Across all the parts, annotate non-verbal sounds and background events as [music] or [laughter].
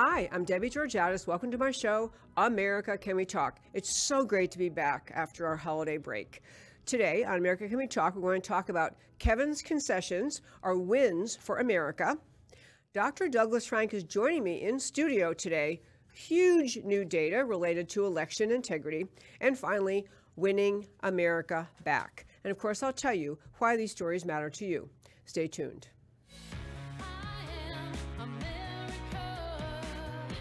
Hi, I'm Debbie Georgatos. Welcome to my show, America Can We Talk? It's so great to be back after our holiday break. Today on America Can We Talk, we're going to talk about Kevin's concessions, our wins for America. Dr. Douglas Frank is joining me in studio today. Huge new data related to election integrity. And finally, winning America back. And of course, I'll tell you why these stories matter to you. Stay tuned.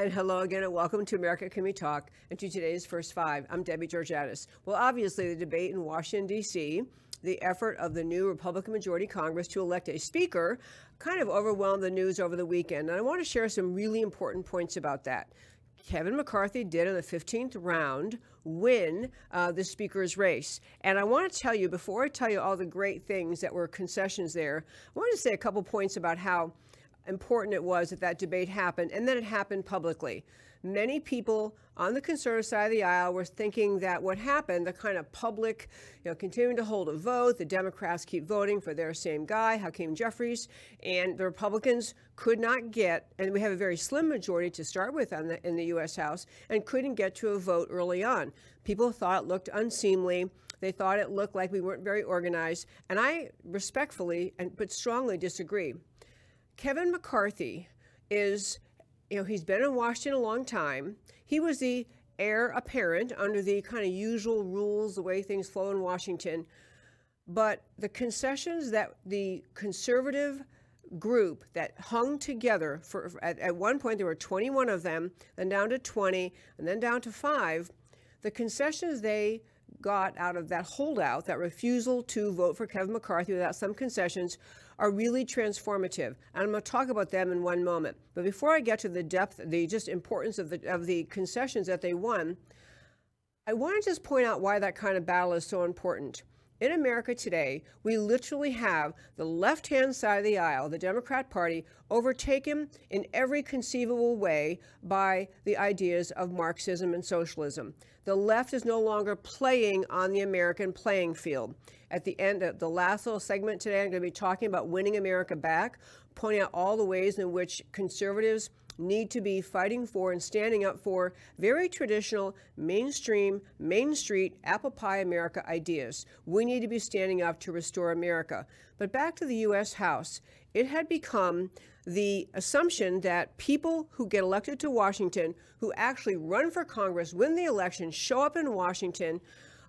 And hello again, and welcome to America Can We Talk and to today's First Five. I'm Debbie Georgatos. Well, obviously, the debate in Washington, D.C., the effort of the new Republican majority Congress to elect a speaker kind of overwhelmed the news over the weekend. And I want to share some really important points about that. Kevin McCarthy did in the 15th round win uh, the speaker's race. And I want to tell you, before I tell you all the great things that were concessions there, I want to say a couple points about how important it was that that debate happened and then it happened publicly. Many people on the conservative side of the aisle were thinking that what happened, the kind of public, you know, continuing to hold a vote, the Democrats keep voting for their same guy, Hakeem Jeffries, and the Republicans could not get, and we have a very slim majority to start with the, in the U.S. House, and couldn't get to a vote early on. People thought it looked unseemly. They thought it looked like we weren't very organized, and I respectfully and but strongly disagree. Kevin McCarthy is, you know, he's been in Washington a long time. He was the heir apparent under the kind of usual rules, the way things flow in Washington. But the concessions that the conservative group that hung together for at, at one point there were 21 of them, then down to 20, and then down to five. The concessions they got out of that holdout, that refusal to vote for Kevin McCarthy without some concessions, are really transformative. And I'm going to talk about them in one moment. But before I get to the depth, the just importance of the of the concessions that they won, I want to just point out why that kind of battle is so important. In America today, we literally have the left hand side of the aisle, the Democrat Party, overtaken in every conceivable way by the ideas of Marxism and socialism. The left is no longer playing on the American playing field. At the end of the last little segment today, I'm going to be talking about winning America back, pointing out all the ways in which conservatives need to be fighting for and standing up for very traditional, mainstream, Main Street, apple pie America ideas. We need to be standing up to restore America. But back to the U.S. House, it had become the assumption that people who get elected to Washington, who actually run for Congress, win the election, show up in Washington,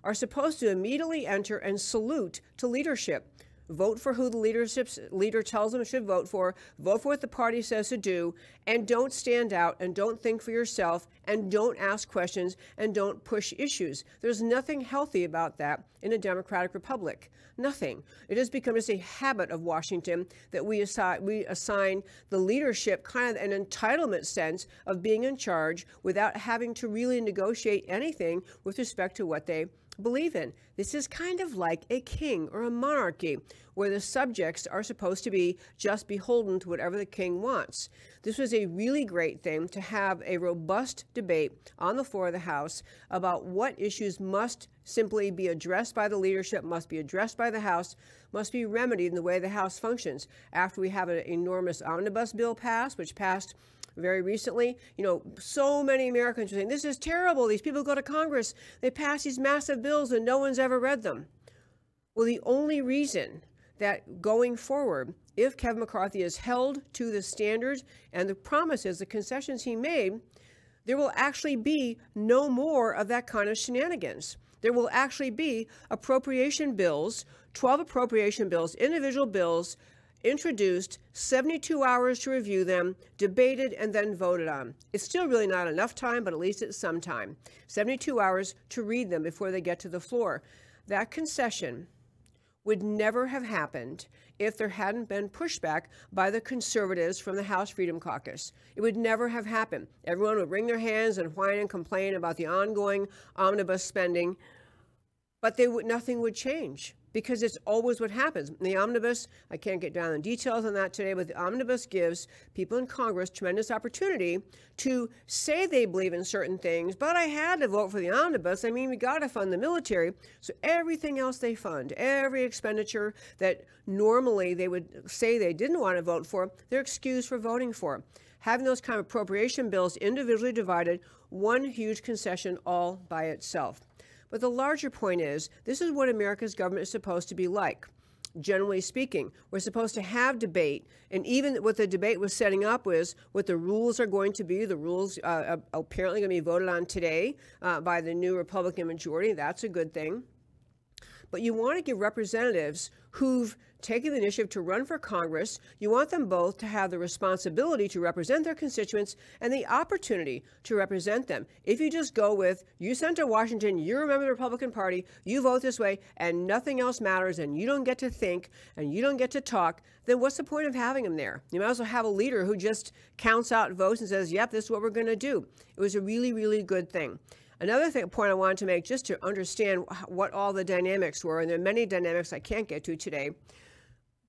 are supposed to immediately enter and salute to leadership vote for who the leadership leader tells them should vote for, vote for what the party says to do, and don't stand out and don't think for yourself and don't ask questions and don't push issues. There's nothing healthy about that in a democratic republic. Nothing. It has become just a habit of Washington that we assign, we assign the leadership kind of an entitlement sense of being in charge without having to really negotiate anything with respect to what they believe in. This is kind of like a king or a monarchy, where the subjects are supposed to be just beholden to whatever the king wants. This was a really great thing to have a robust debate on the floor of the House about what issues must simply be addressed by the leadership, must be addressed by the House, must be remedied in the way the House functions. After we have an enormous omnibus bill passed, which passed very recently, you know, so many Americans are saying, this is terrible. These people go to Congress, they pass these massive bills and no one's ever read them. Well, the only reason that going forward, if Kevin McCarthy is held to the standards and the promises, the concessions he made, there will actually be no more of that kind of shenanigans. There will actually be appropriation bills, 12 appropriation bills, individual bills introduced, 72 hours to review them, debated, and then voted on. It's still really not enough time, but at least it's some time. 72 hours to read them before they get to the floor. That concession would never have happened if there hadn't been pushback by the conservatives from the House Freedom Caucus. It would never have happened. Everyone would wring their hands and whine and complain about the ongoing omnibus spending, but would, nothing would change because it's always what happens. The omnibus, I can't get down in details on that today, but the omnibus gives people in Congress tremendous opportunity to say they believe in certain things, but I had to vote for the omnibus. I mean, we got to fund the military. So everything else they fund, every expenditure that normally they would say they didn't want to vote for, they're excused for voting for. Having those kind of appropriation bills individually divided, one huge concession all by itself. But the larger point is this is what America's government is supposed to be like. Generally speaking, we're supposed to have debate, and even what the debate was setting up was what the rules are going to be. The rules uh, apparently going to be voted on today uh, by the new Republican majority. That's a good thing. But you want to give representatives who've taking the initiative to run for Congress, you want them both to have the responsibility to represent their constituents and the opportunity to represent them. If you just go with, you sent to Washington, you're a member of the Republican Party, you vote this way, and nothing else matters, and you don't get to think, and you don't get to talk, then what's the point of having them there? You might as well have a leader who just counts out votes and says, yep, this is what we're going to do. It was a really, really good thing. Another thing, point I wanted to make, just to understand what all the dynamics were, and there are many dynamics I can't get to today,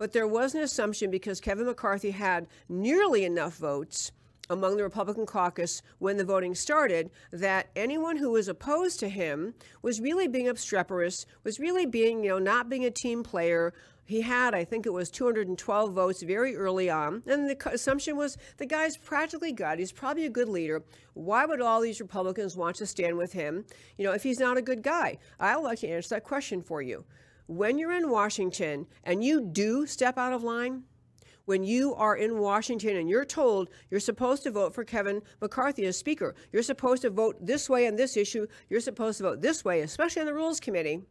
but there was an assumption because Kevin McCarthy had nearly enough votes among the Republican caucus when the voting started that anyone who was opposed to him was really being obstreperous, was really being, you know, not being a team player. He had, I think it was 212 votes very early on. And the assumption was the guy's practically good. He's probably a good leader. Why would all these Republicans want to stand with him, you know, if he's not a good guy? I'd like to answer that question for you when you're in Washington and you do step out of line, when you are in Washington and you're told you're supposed to vote for Kevin McCarthy as Speaker, you're supposed to vote this way on this issue, you're supposed to vote this way, especially on the Rules Committee,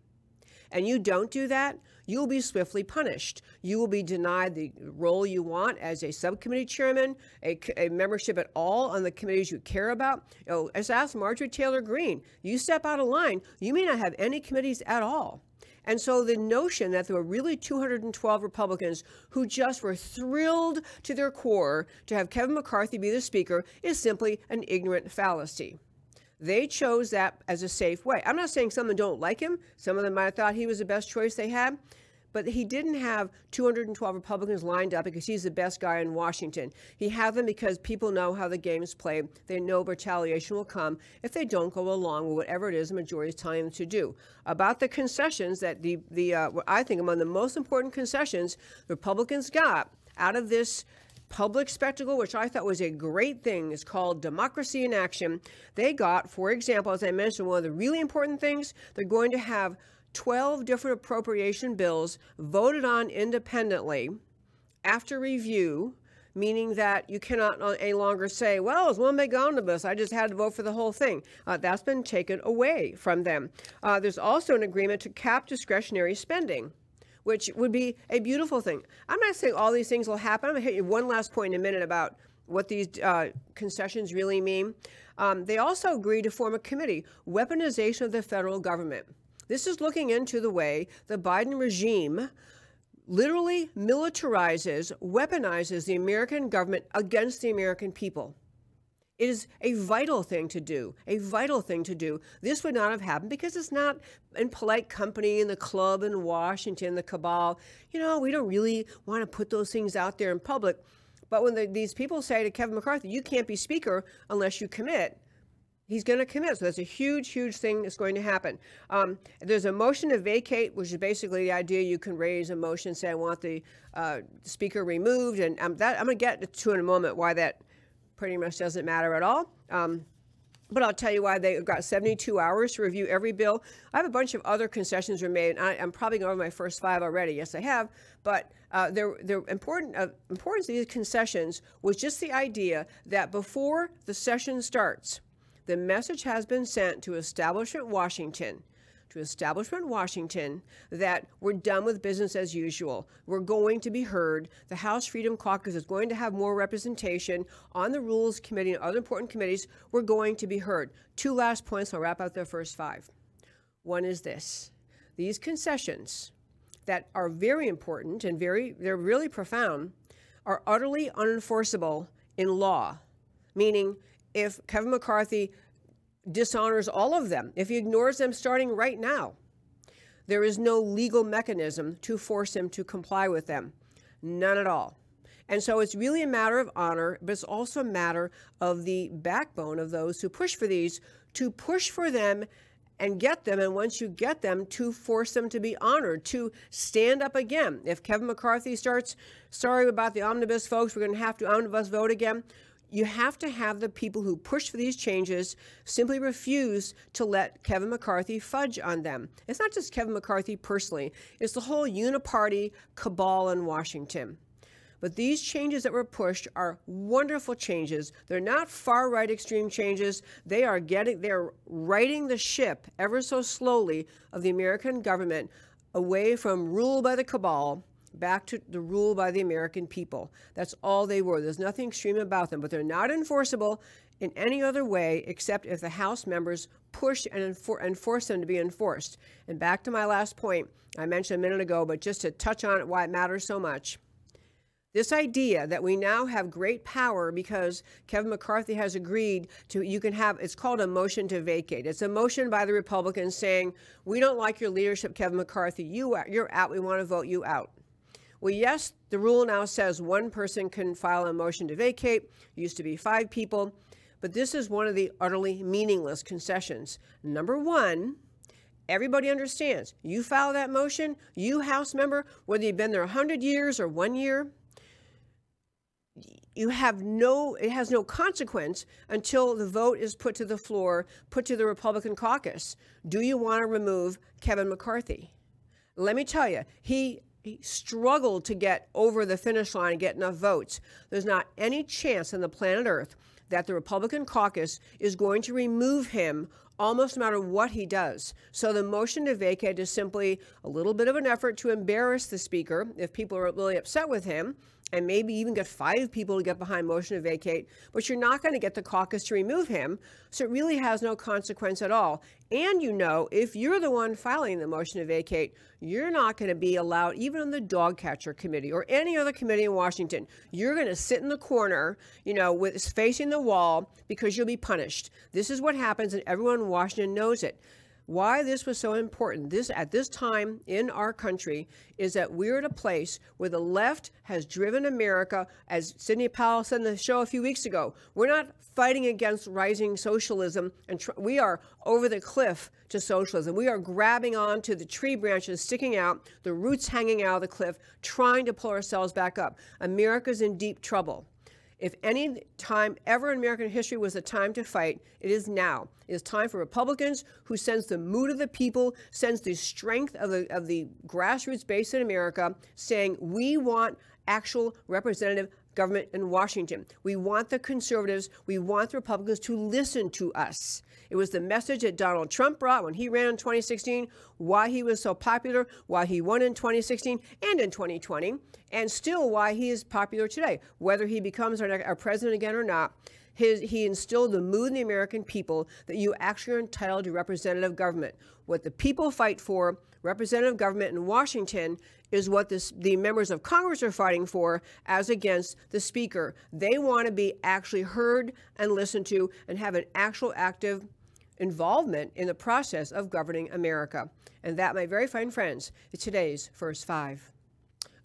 and you don't do that, you'll be swiftly punished. You will be denied the role you want as a subcommittee chairman, a, a membership at all on the committees you care about. You know, as asked Marjorie Taylor Greene, you step out of line, you may not have any committees at all. And so the notion that there were really 212 Republicans who just were thrilled to their core to have Kevin McCarthy be the Speaker is simply an ignorant fallacy. They chose that as a safe way. I'm not saying some of them don't like him. Some of them might have thought he was the best choice they had but he didn't have 212 Republicans lined up because he's the best guy in Washington. He had them because people know how the game's played. They know retaliation will come if they don't go along with whatever it is the majority is telling them to do. About the concessions that the, the uh, I think among the most important concessions Republicans got out of this public spectacle, which I thought was a great thing, is called Democracy in Action. They got, for example, as I mentioned, one of the really important things, they're going to have 12 different appropriation bills voted on independently after review, meaning that you cannot any longer say, well, it's one big omnibus. I just had to vote for the whole thing. Uh, that's been taken away from them. Uh, there's also an agreement to cap discretionary spending. Which would be a beautiful thing. I'm not saying all these things will happen. I'm going to hit you one last point in a minute about what these uh, concessions really mean. Um, they also agreed to form a committee, weaponization of the federal government. This is looking into the way the Biden regime literally militarizes, weaponizes the American government against the American people. It is a vital thing to do, a vital thing to do. This would not have happened because it's not in polite company in the club in Washington, the cabal. You know, we don't really want to put those things out there in public. But when the, these people say to Kevin McCarthy, you can't be speaker unless you commit, he's going to commit. So that's a huge, huge thing that's going to happen. Um, there's a motion to vacate, which is basically the idea you can raise a motion, say, I want the uh, speaker removed. And um, that, I'm going to get to in a moment why that pretty much doesn't matter at all. Um, but I'll tell you why they've got 72 hours to review every bill. I have a bunch of other concessions were made. I, am probably going over my first five already. Yes, I have. But uh, they're important. Uh, importance of these concessions was just the idea that before the session starts, the message has been sent to Establishment Washington to Establishment Washington that we're done with business as usual. We're going to be heard. The House Freedom Caucus is going to have more representation on the Rules Committee and other important committees. We're going to be heard. Two last points. I'll wrap out the first five. One is this these concessions that are very important and very, they're really profound, are utterly unenforceable in law. Meaning, if Kevin McCarthy dishonors all of them, if he ignores them starting right now, there is no legal mechanism to force him to comply with them. None at all. And so it's really a matter of honor, but it's also a matter of the backbone of those who push for these to push for them and get them. And once you get them, to force them to be honored, to stand up again. If Kevin McCarthy starts, sorry about the omnibus folks, we're going to have to omnibus vote again. You have to have the people who push for these changes simply refuse to let Kevin McCarthy fudge on them. It's not just Kevin McCarthy personally, it's the whole uniparty cabal in Washington. But these changes that were pushed are wonderful changes. They're not far right extreme changes. They are getting they're righting the ship ever so slowly of the American government away from rule by the cabal back to the rule by the American people. That's all they were. There's nothing extreme about them, but they're not enforceable in any other way except if the House members push and, enfor- and force them to be enforced. And back to my last point I mentioned a minute ago, but just to touch on it, why it matters so much. This idea that we now have great power because Kevin McCarthy has agreed to, you can have, it's called a motion to vacate. It's a motion by the Republicans saying, we don't like your leadership, Kevin McCarthy. You, you're out. We want to vote you out. Well, yes, the rule now says one person can file a motion to vacate. It used to be five people. But this is one of the utterly meaningless concessions. Number one, everybody understands you file that motion, you House member, whether you've been there 100 years or one year, you have no it has no consequence until the vote is put to the floor put to the republican caucus do you want to remove kevin mccarthy let me tell you he, he struggled to get over the finish line and get enough votes there's not any chance on the planet earth that the republican caucus is going to remove him almost no matter what he does. So the motion to vacate is simply a little bit of an effort to embarrass the speaker if people are really upset with him and maybe even get five people to get behind motion to vacate, but you're not going to get the caucus to remove him. So it really has no consequence at all. And you know, if you're the one filing the motion to vacate, you're not going to be allowed, even on the dog catcher committee or any other committee in Washington, you're going to sit in the corner, you know, with facing the wall because you'll be punished. This is what happens, and everyone in Washington knows it why this was so important this at this time in our country is that we're at a place where the left has driven America, as Sidney Powell said in the show a few weeks ago. We're not fighting against rising socialism, and tr- we are over the cliff to socialism. We are grabbing onto the tree branches sticking out, the roots hanging out of the cliff, trying to pull ourselves back up. America's in deep trouble. If any time ever in American history was a time to fight, it is now. It is time for Republicans who sense the mood of the people, sense the strength of the, of the grassroots base in America, saying, we want actual representative government in Washington. We want the conservatives, we want the Republicans to listen to us. It was the message that Donald Trump brought when he ran in 2016, why he was so popular, why he won in 2016 and in 2020, and still why he is popular today, whether he becomes our, our president again or not. His, he instilled the mood in the American people that you actually are entitled to representative government. What the people fight for, representative government in Washington, is what this, the members of Congress are fighting for as against the Speaker. They want to be actually heard and listened to and have an actual active involvement in the process of governing America. And that, my very fine friends, is today's first five.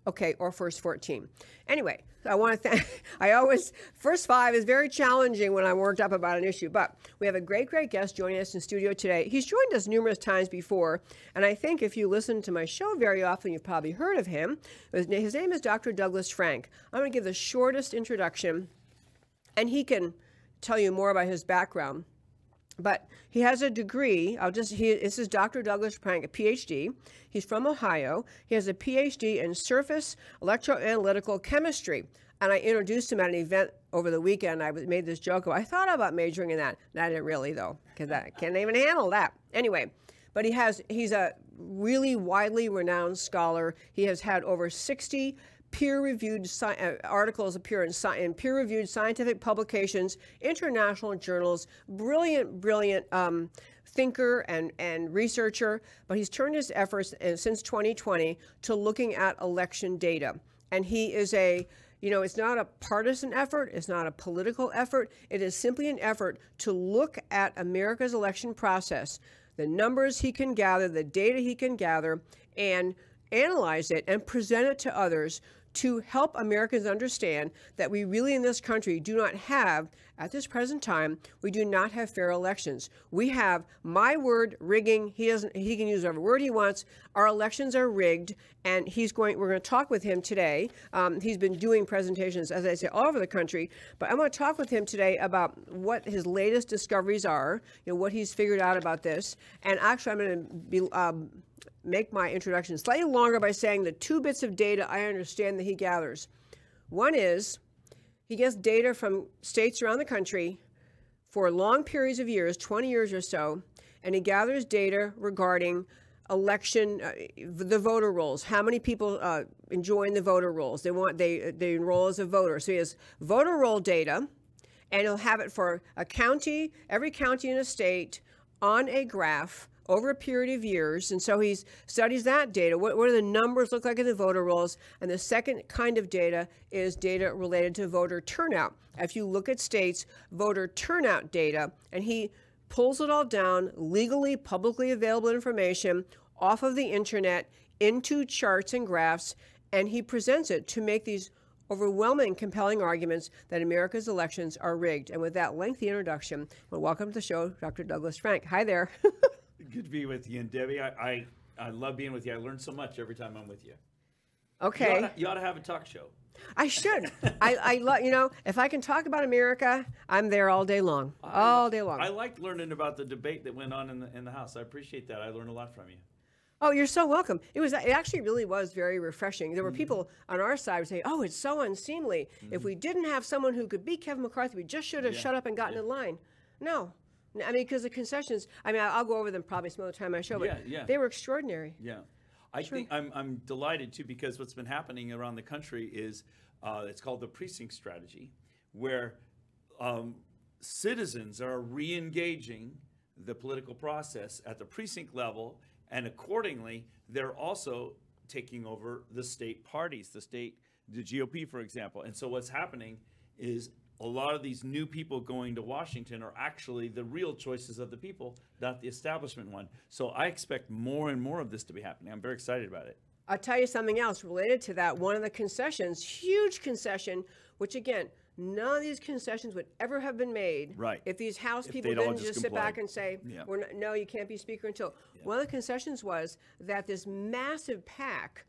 Okay, or first 14. Anyway, I want to thank, [laughs] I always, first five is very challenging when I'm worked up about an issue, but we have a great, great guest joining us in studio today. He's joined us numerous times before, and I think if you listen to my show very often, you've probably heard of him. His name is Dr. Douglas Frank. I'm going to give the shortest introduction, and he can tell you more about his background but he has a degree. I'll just he this is Dr. Douglas Frank, a PhD. He's from Ohio. He has a PhD in surface electroanalytical chemistry. And I introduced him at an event over the weekend. I made this joke. I thought about majoring in that. Didn't really though, because I can't even handle that. Anyway, but he has he's a really widely renowned scholar. He has had over 60 peer-reviewed sci- uh, articles appear in, sci- in peer-reviewed scientific publications, international journals. Brilliant, brilliant um, thinker and, and researcher, but he's turned his efforts uh, since 2020 to looking at election data. And he is a you know, it's not a partisan effort, it's not a political effort. It is simply an effort to look at America's election process, the numbers he can gather, the data he can gather, and analyze it and present it to others to help Americans understand that we really in this country do not have, at this present time, we do not have fair elections. We have my word rigging. He doesn't. He can use whatever word he wants. Our elections are rigged, and he's going. We're going to talk with him today. Um, he's been doing presentations, as I say, all over the country. But I want to talk with him today about what his latest discoveries are. You know what he's figured out about this, and actually, I'm going to be. Um, make my introduction slightly longer by saying the two bits of data I understand that he gathers. One is he gets data from states around the country for long periods of years, 20 years or so, and he gathers data regarding election, uh, the voter rolls, how many people uh, enjoying the voter rolls. They want they they enroll as a voter. So he has voter roll data, and he'll have it for a county, every county in a state, on a graph over a period of years. And so he studies that data. What, what do the numbers look like in the voter rolls? And the second kind of data is data related to voter turnout. If you look at states' voter turnout data, and he pulls it all down, legally, publicly available information off of the internet into charts and graphs, and he presents it to make these overwhelming, compelling arguments that America's elections are rigged. And with that lengthy introduction, well, welcome to the show, Dr. Douglas Frank. Hi there. [laughs] Good to be with you, and Debbie. I, I, I love being with you. I learn so much every time I'm with you. Okay. You ought, to, you ought to have a talk show. I should. I, I love, you know, if I can talk about America, I'm there all day long. All day long. I liked learning about the debate that went on in the, in the House. I appreciate that. I learned a lot from you. Oh, you're so welcome. It was it actually really was very refreshing. There were Mm-hmm. people on our side who say, "Oh, it's so unseemly. If we didn't have someone who could beat Kevin McCarthy, we just should have shut up and gotten in line." No. I mean, because the concessions, I mean, I'll go over them probably some other time on my show, but Yeah, yeah. they were extraordinary. Yeah. I think I'm, I'm delighted too because what's been happening around the country is uh, it's called the precinct strategy, where um, citizens are re engaging the political process at the precinct level, and accordingly, they're also taking over the state parties, the state, the GOP, for example. And so what's happening is a lot of these new people going to Washington are actually the real choices of the people, not the establishment one. So I expect more and more of this to be happening. I'm very excited about it. I'll tell you something else related to that. One of the concessions, huge concession, which again, none of these concessions would ever have been made Right. if these House people didn't just just sit back and say, Yeah. "We're not, no, you can't be speaker until." One of the concessions was that this massive PAC,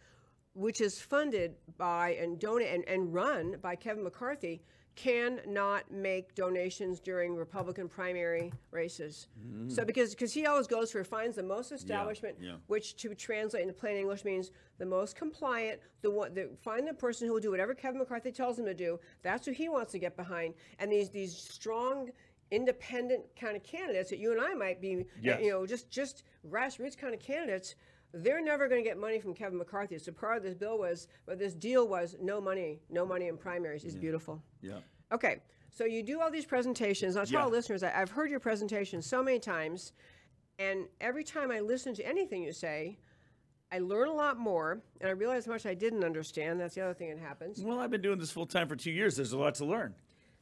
which is funded by and donate and, and run by Kevin McCarthy, cannot make donations during Republican primary races. So because because he always goes for finds the most establishment, yeah. which to translate into plain English means the most compliant, the one the find the person who will do whatever Kevin McCarthy tells him to do. That's who he wants to get behind. And these these strong independent kind of candidates that you and I might be Yes. you know just just grassroots kind of candidates they're never going to get money from Kevin McCarthy. So part of this bill was, but this deal was no money, no money in primaries. It's beautiful. Yeah. Okay, so you do all these presentations. I'll tell Yeah. listeners I, I've heard your presentation so many times, and every time I listen to anything you say, I learn a lot more, and I realize how much I didn't understand. That's the other thing that happens. Well, I've been doing this full time for two years. There's a lot to learn.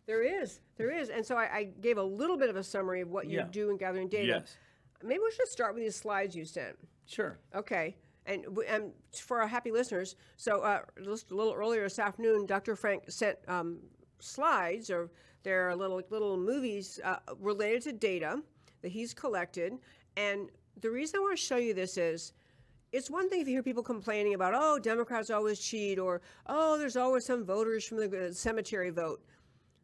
There is, there is, and so I, I gave a little bit of a summary of what you Yeah. do in gathering data. Yes. Maybe we should start with these slides you sent. Sure. Okay. And, and for our happy listeners, so uh, just a little earlier this afternoon, Dr. Frank sent um, slides, or there are little little movies uh, related to data that he's collected. And the reason I want to show you this is, it's one thing if you hear people complaining about, oh, Democrats always cheat, or oh, there's always some voters from the uh, cemetery vote.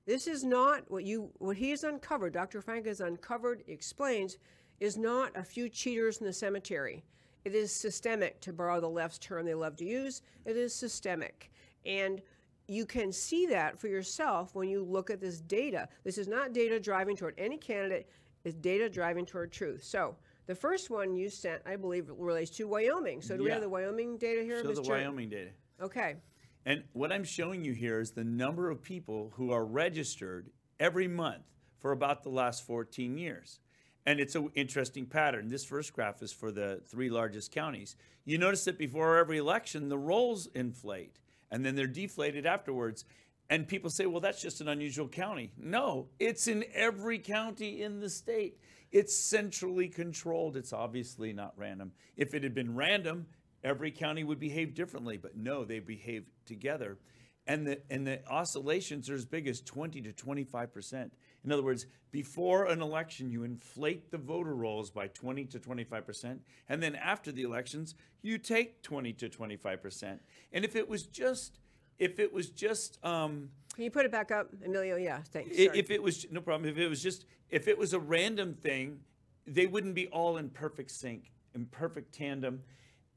This is not what you what he has uncovered. Dr. Frank has uncovered, explains, is not a few cheaters in the cemetery. It is systemic, to borrow the left's term they love to use. It is systemic, and you can see that for yourself when you look at this data. This is not data driving toward any candidate. It's data driving toward truth. So the first one you sent, I believe, relates to Wyoming. So do we have the Wyoming data here? Show the. Wyoming data. Okay. And what I'm showing you here is the number of people who are registered every month for about the last 14 years. And it's an interesting pattern. This first graph is for the three largest counties. You notice that before every election, the rolls inflate and then they're deflated afterwards. And people say, well, that's just an unusual county. No, it's in every county in the state. It's centrally controlled. It's obviously not random. If it had been random, every county would behave differently, but no, they behave together. And the, and the oscillations are as big as 20 to 25%. In other words, before an election, you inflate the voter rolls by 20 to 25%. And then after the elections, you take 20 to 25%. And if it was just, if it was just, um, Can you put it back up, Emilio? Yeah, thanks. Sorry. If it was no problem, if it was just if it was a random thing, they wouldn't be all in perfect sync, in perfect tandem.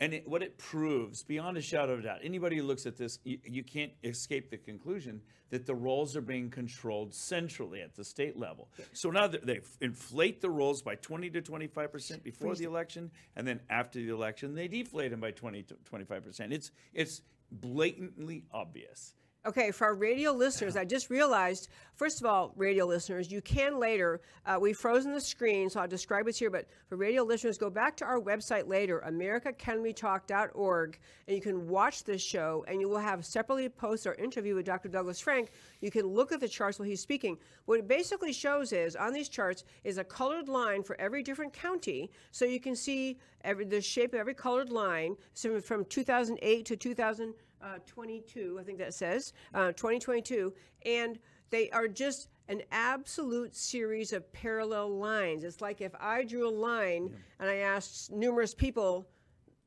And it, what it proves, beyond a shadow of a doubt, anybody who looks at this, you, you can't escape the conclusion that the rolls are being controlled centrally at the state level. So now they inflate the rolls by 20 to 25 percent before the election, and then after the election, they deflate them by 20 to 25 percent. It's it's blatantly obvious. Okay, for our radio listeners, I just realized, first of all, radio listeners, you can later, uh, we've frozen the screen, so I'll describe it here, but for radio listeners, go back to our website later, americacanwetalk.org, and you can watch this show, and you will have separately posted our interview with Dr. Douglas Frank. You can look at the charts while he's speaking. What it basically shows is, on these charts, is a colored line for every different county, so you can see every, the shape of every colored line, so from 2008 to 2000 uh, 22, I think that says, uh, 2022, and they are just an absolute series of parallel lines. It's like if I drew a line and I asked numerous people,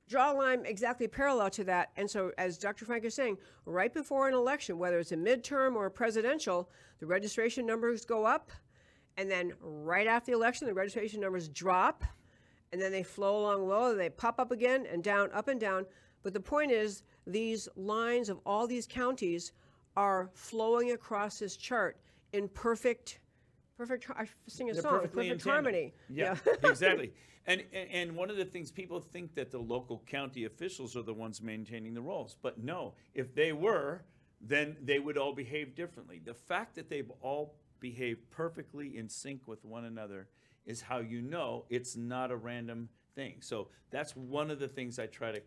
draw a line exactly parallel to that. And so, as Dr. Frank is saying, right before an election, whether it's a midterm or a presidential, the registration numbers go up. And then right after the election, the registration numbers drop. And then they flow along low, and they pop up again and down, up and down. But the point is, these lines of all these counties are flowing across this chart in perfect, perfect. I sing a They're song, perfectly in perfect tandem. harmony. Yeah, [laughs] exactly. And, and and one of the things people think that the local county officials are the ones maintaining the rolls, but no. If they were, then they would all behave differently. The fact that they've all behaved perfectly in sync with one another is how you know it's not a random thing. So that's one of the things I try to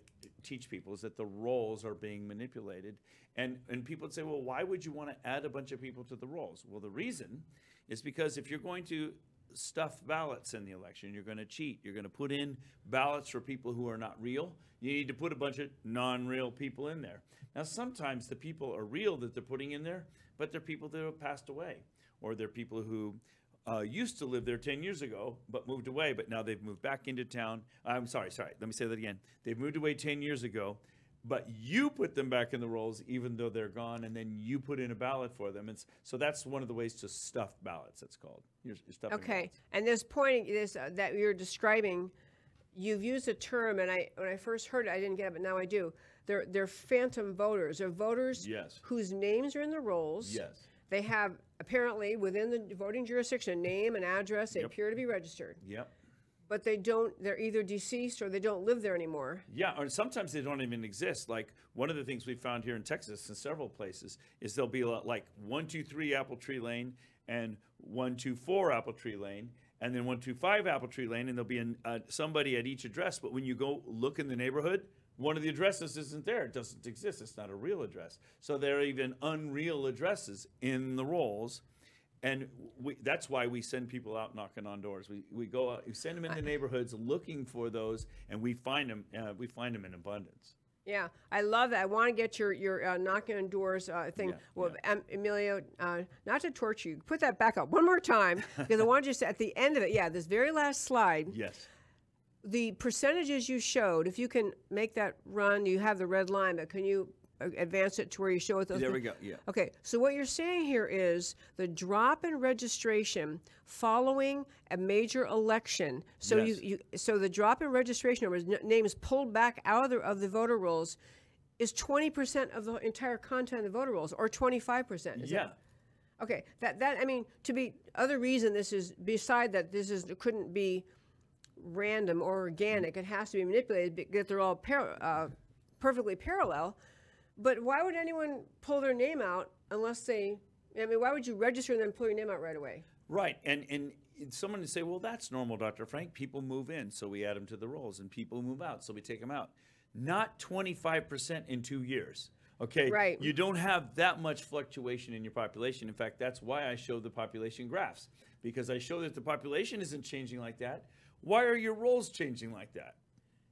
teach people is that the rolls are being manipulated. And and people would say, well, why would you want to add a bunch of people to the rolls? Well, the reason is because if you're going to stuff ballots in the election, you're going to cheat, you're going to put in ballots for people who are not real, you need to put a bunch of non-real people in there. Now, sometimes the people are real that they're putting in there, but they're people that have passed away, or they're people who uh, used to live there 10 years ago, but moved away, but now they've moved back into town. I'm sorry, sorry, let me say that again. They've moved away 10 years ago, but you put them back in the rolls even though they're gone, and then you put in a ballot for them. And s- so that's one of the ways to stuff ballots, it's called. You're, you're stuffing Okay, ballots. and this pointing this uh, that you're describing, you've used a term, and I when I first heard it, I didn't get it, but now I do. They're they're phantom voters. They're voters Yes. whose names are in the rolls. Yes. They have apparently within the voting jurisdiction a name and address. They appear to be registered, Yep. but they don't. They're either deceased or they don't live there anymore. Yeah, or sometimes they don't even exist. Like one of the things we found here in Texas in several places is there'll be a- like one two three Apple Tree Lane and one two four Apple Tree Lane, and then one two five Apple Tree Lane, and there'll be an, uh, somebody at each address. But when you go look in the neighborhood, one of the addresses isn't there. It doesn't exist. It's not a real address. So there are even unreal addresses in the rolls. And we, that's why we send people out knocking on doors. We, we go out, we send them into neighborhoods looking for those, and we find them. Uh, we find them in abundance. Yeah, I love that. I want to get your your uh, knocking on doors uh, thing. Yeah, well, Em- Emilio, uh, not to torture you, put that back up one more time because I want you to at the end of it. Yeah, this very last slide. Yes. The percentages you showed, if you can make that run, you have the red line, but can you uh, advance it to where you show it? Those There we go. Yeah. Okay, so what you're saying here is the drop in registration following a major election. So Yes. you, you so the drop in registration numbers, n- names pulled back out of the, of the voter rolls, is 20% of the entire content of the voter rolls, or 25%. Is Yeah. That, okay, that that I mean to be other reason this is beside that this is couldn't be random or organic. It has to be manipulated because they're all par- uh, perfectly parallel. But why would anyone pull their name out unless they? I mean, why would you register and then pull your name out right away? Right, and and someone would say, well, that's normal, Dr. Frank. People move in, so we add them to the rolls, and people move out, so we take them out. Not 25% in two years. Okay, Right. You don't have that much fluctuation in your population. In fact, that's why I show the population graphs because I show that the population isn't changing like that. Why are your rolls changing like that?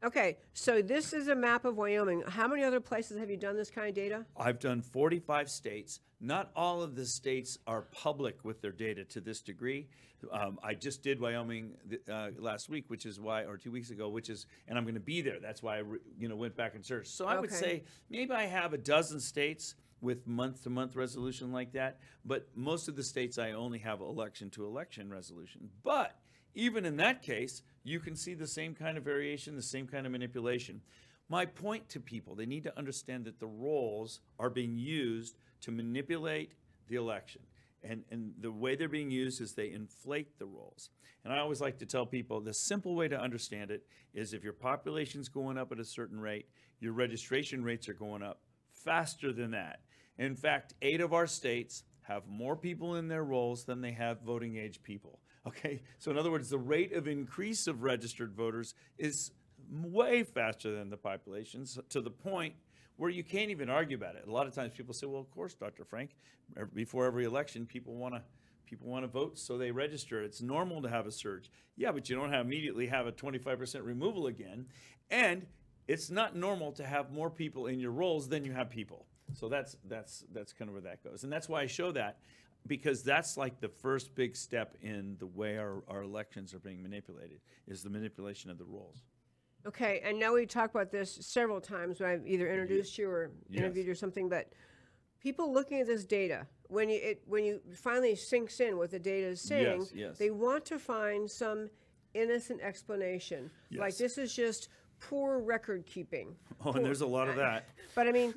Okay, so this is a map of Wyoming. How many other places have you done this kind of data? I've done 45 states. Not all of the states are public with their data to this degree. Um, I just did Wyoming uh, last week, which is why, or two weeks ago, which is, and I'm going to be there. That's why I, re- you know, went back and searched. So I would say maybe I have a dozen states with month-to-month resolution like that, but most of the states I only have election-to-election resolution. But even in that case, you can see the same kind of variation, the same kind of manipulation. My point to people, they need to understand that the rolls are being used to manipulate the election. And, and the way they're being used is they inflate the rolls. And I always like to tell people the simple way to understand it is if your population's going up at a certain rate, your registration rates are going up faster than that. In fact, eight of our states have more people in their rolls than they have voting age people. Okay, so in other words, the rate of increase of registered voters is way faster than the population so- to the point where you can't even argue about it. A lot of times people say, "Well, of course, Dr. Frank, before every election, people want to people want to vote, so they register. It's normal to have a surge. Yeah, but you don't have immediately have a 25% removal again, and it's not normal to have more people in your rolls than you have people. So that's that's that's kind of where that goes, and that's why I show that because that's like the first big step in the way our, our elections are being manipulated is the manipulation of the rules. Okay, and now we've talked about this several times when I've either introduced you or Yes. interviewed you or something, but people looking at this data, when you it when you finally sinks in what the data is saying, Yes, yes. they want to find some innocent explanation. Like Yes. this is just poor record keeping. Oh, and there's a lot of [laughs] that. But I mean,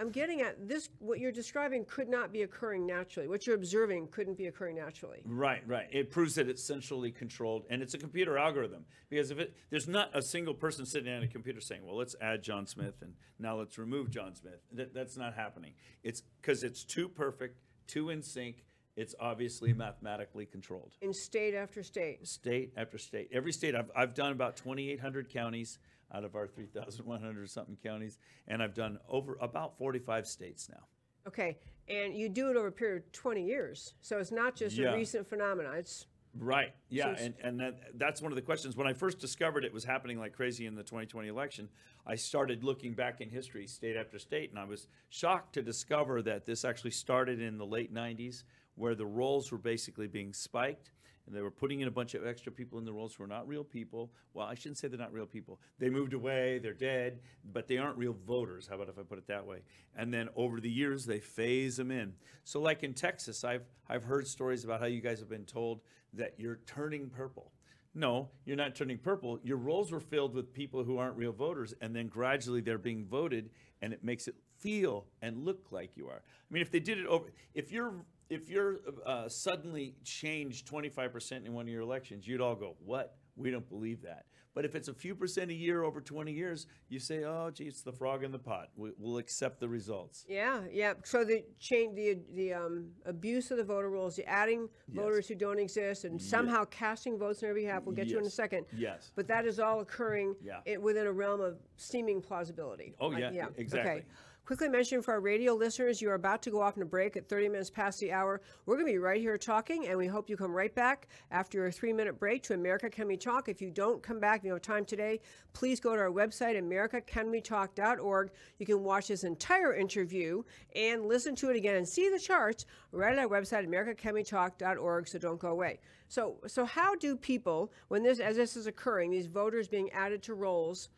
I'm getting at this what you're describing could not be occurring naturally. What you're observing couldn't be occurring naturally. Right, right. It proves that it's centrally controlled, and it's a computer algorithm. Because if it, there's not a single person sitting at a computer saying, "Well, let's add John Smith and now let's remove John Smith." That, that's not happening. It's because it's too perfect, too in sync. It's obviously mathematically controlled. In state after state. State after state, every state. I've I've done about 2,800 counties out of our 3,100 something counties, and I've done over about 45 states now. Okay, and you do it over a period of 20 years. So it's not just Yeah. a recent phenomenon. It's Right. Yeah, and and that, that's one of the questions. When I first discovered it was happening like crazy in the 2020 election, I started looking back in history, state after state, and I was shocked to discover that this actually started in the late 90s, where the rolls were basically being spiked. And they were putting in a bunch of extra people in the rolls who are not real people. Well, I shouldn't say they're not real people. They moved away, they're dead, but they aren't real voters. How about if I put it that way? And then over the years, they phase them in. So, like in Texas, I've I've heard stories about how you guys have been told that you're turning purple. No, you're not turning purple. Your rolls were filled with people who aren't real voters, and then gradually they're being voted, and it makes it feel and look like you are. I mean, if they did it over, if you're if you're uh, suddenly changed 25% in one of your elections, you'd all go, "What? We don't believe that." But if it's a few percent a year over 20 years, you say, "Oh, gee, it's the frog in the pot. We, we'll accept the results." yeah, yeah. So the change, the the um, abuse of the voter rolls, the adding voters who don't exist, and somehow casting votes on their behalf. We'll get to in a second. Yes. But that is all occurring Yeah. within a realm of seeming plausibility. Oh, Like, yeah, exactly. Okay. Quickly mention for our radio listeners, you are about to go off on a break at 30 minutes past the hour. We're going to be right here talking, and we hope you come right back after your three minute break to America Can We Talk. If you don't come back, you have time today, please go to our website, americacanwetalk.org. You can watch this entire interview and listen to it again and see the charts right at our website, americacanwetalk.org, so don't go away. So, so how do people, when this, as this is occurring, these voters being added to rolls,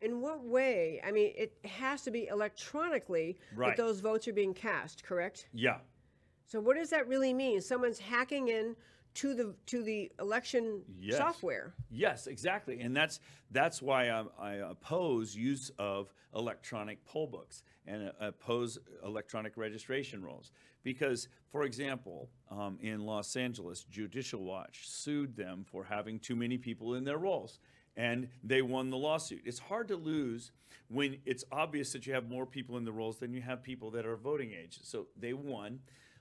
in what way? I mean, it has to be electronically Right. that those votes are being cast, correct? Yeah. So what does that really mean? Someone's hacking in to the to the election Yes. software. Yes, exactly, and that's that's why I, I oppose use of electronic poll books and uh, oppose electronic registration rolls because, for example, um, in Los Angeles, Judicial Watch sued them for having too many people in their rolls. And they won the lawsuit. It's hard to lose when it's obvious that you have more people in the rolls than you have people that are voting age. So they won.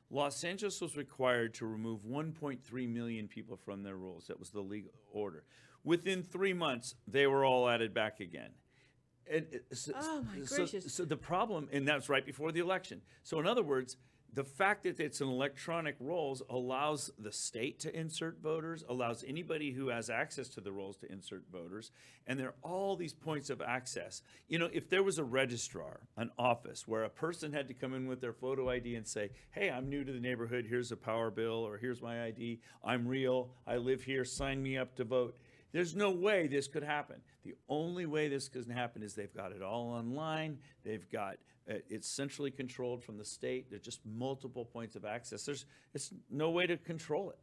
Los Angeles was required to remove 1.3 million people from their rolls. That was the legal order. Within three months, they were all added back again. And uh, so, Oh, my so- gracious. so the problem, and that's right before the election. So in other words, the fact that it's an electronic rolls allows the state to insert voters, allows anybody who has access to the rolls to insert voters, and there are all these points of access. You know, if there was a registrar, an office where a person had to come in with their photo ID and say, "Hey, I'm new to the neighborhood. Here's a power bill, or here's my ID. I'm real. I live here. Sign me up to vote." There's no way this could happen. The only way this can happen is they've got it all online. They've got Uh, it's centrally controlled from the state. There's just multiple points of access. There's it's no way to control it.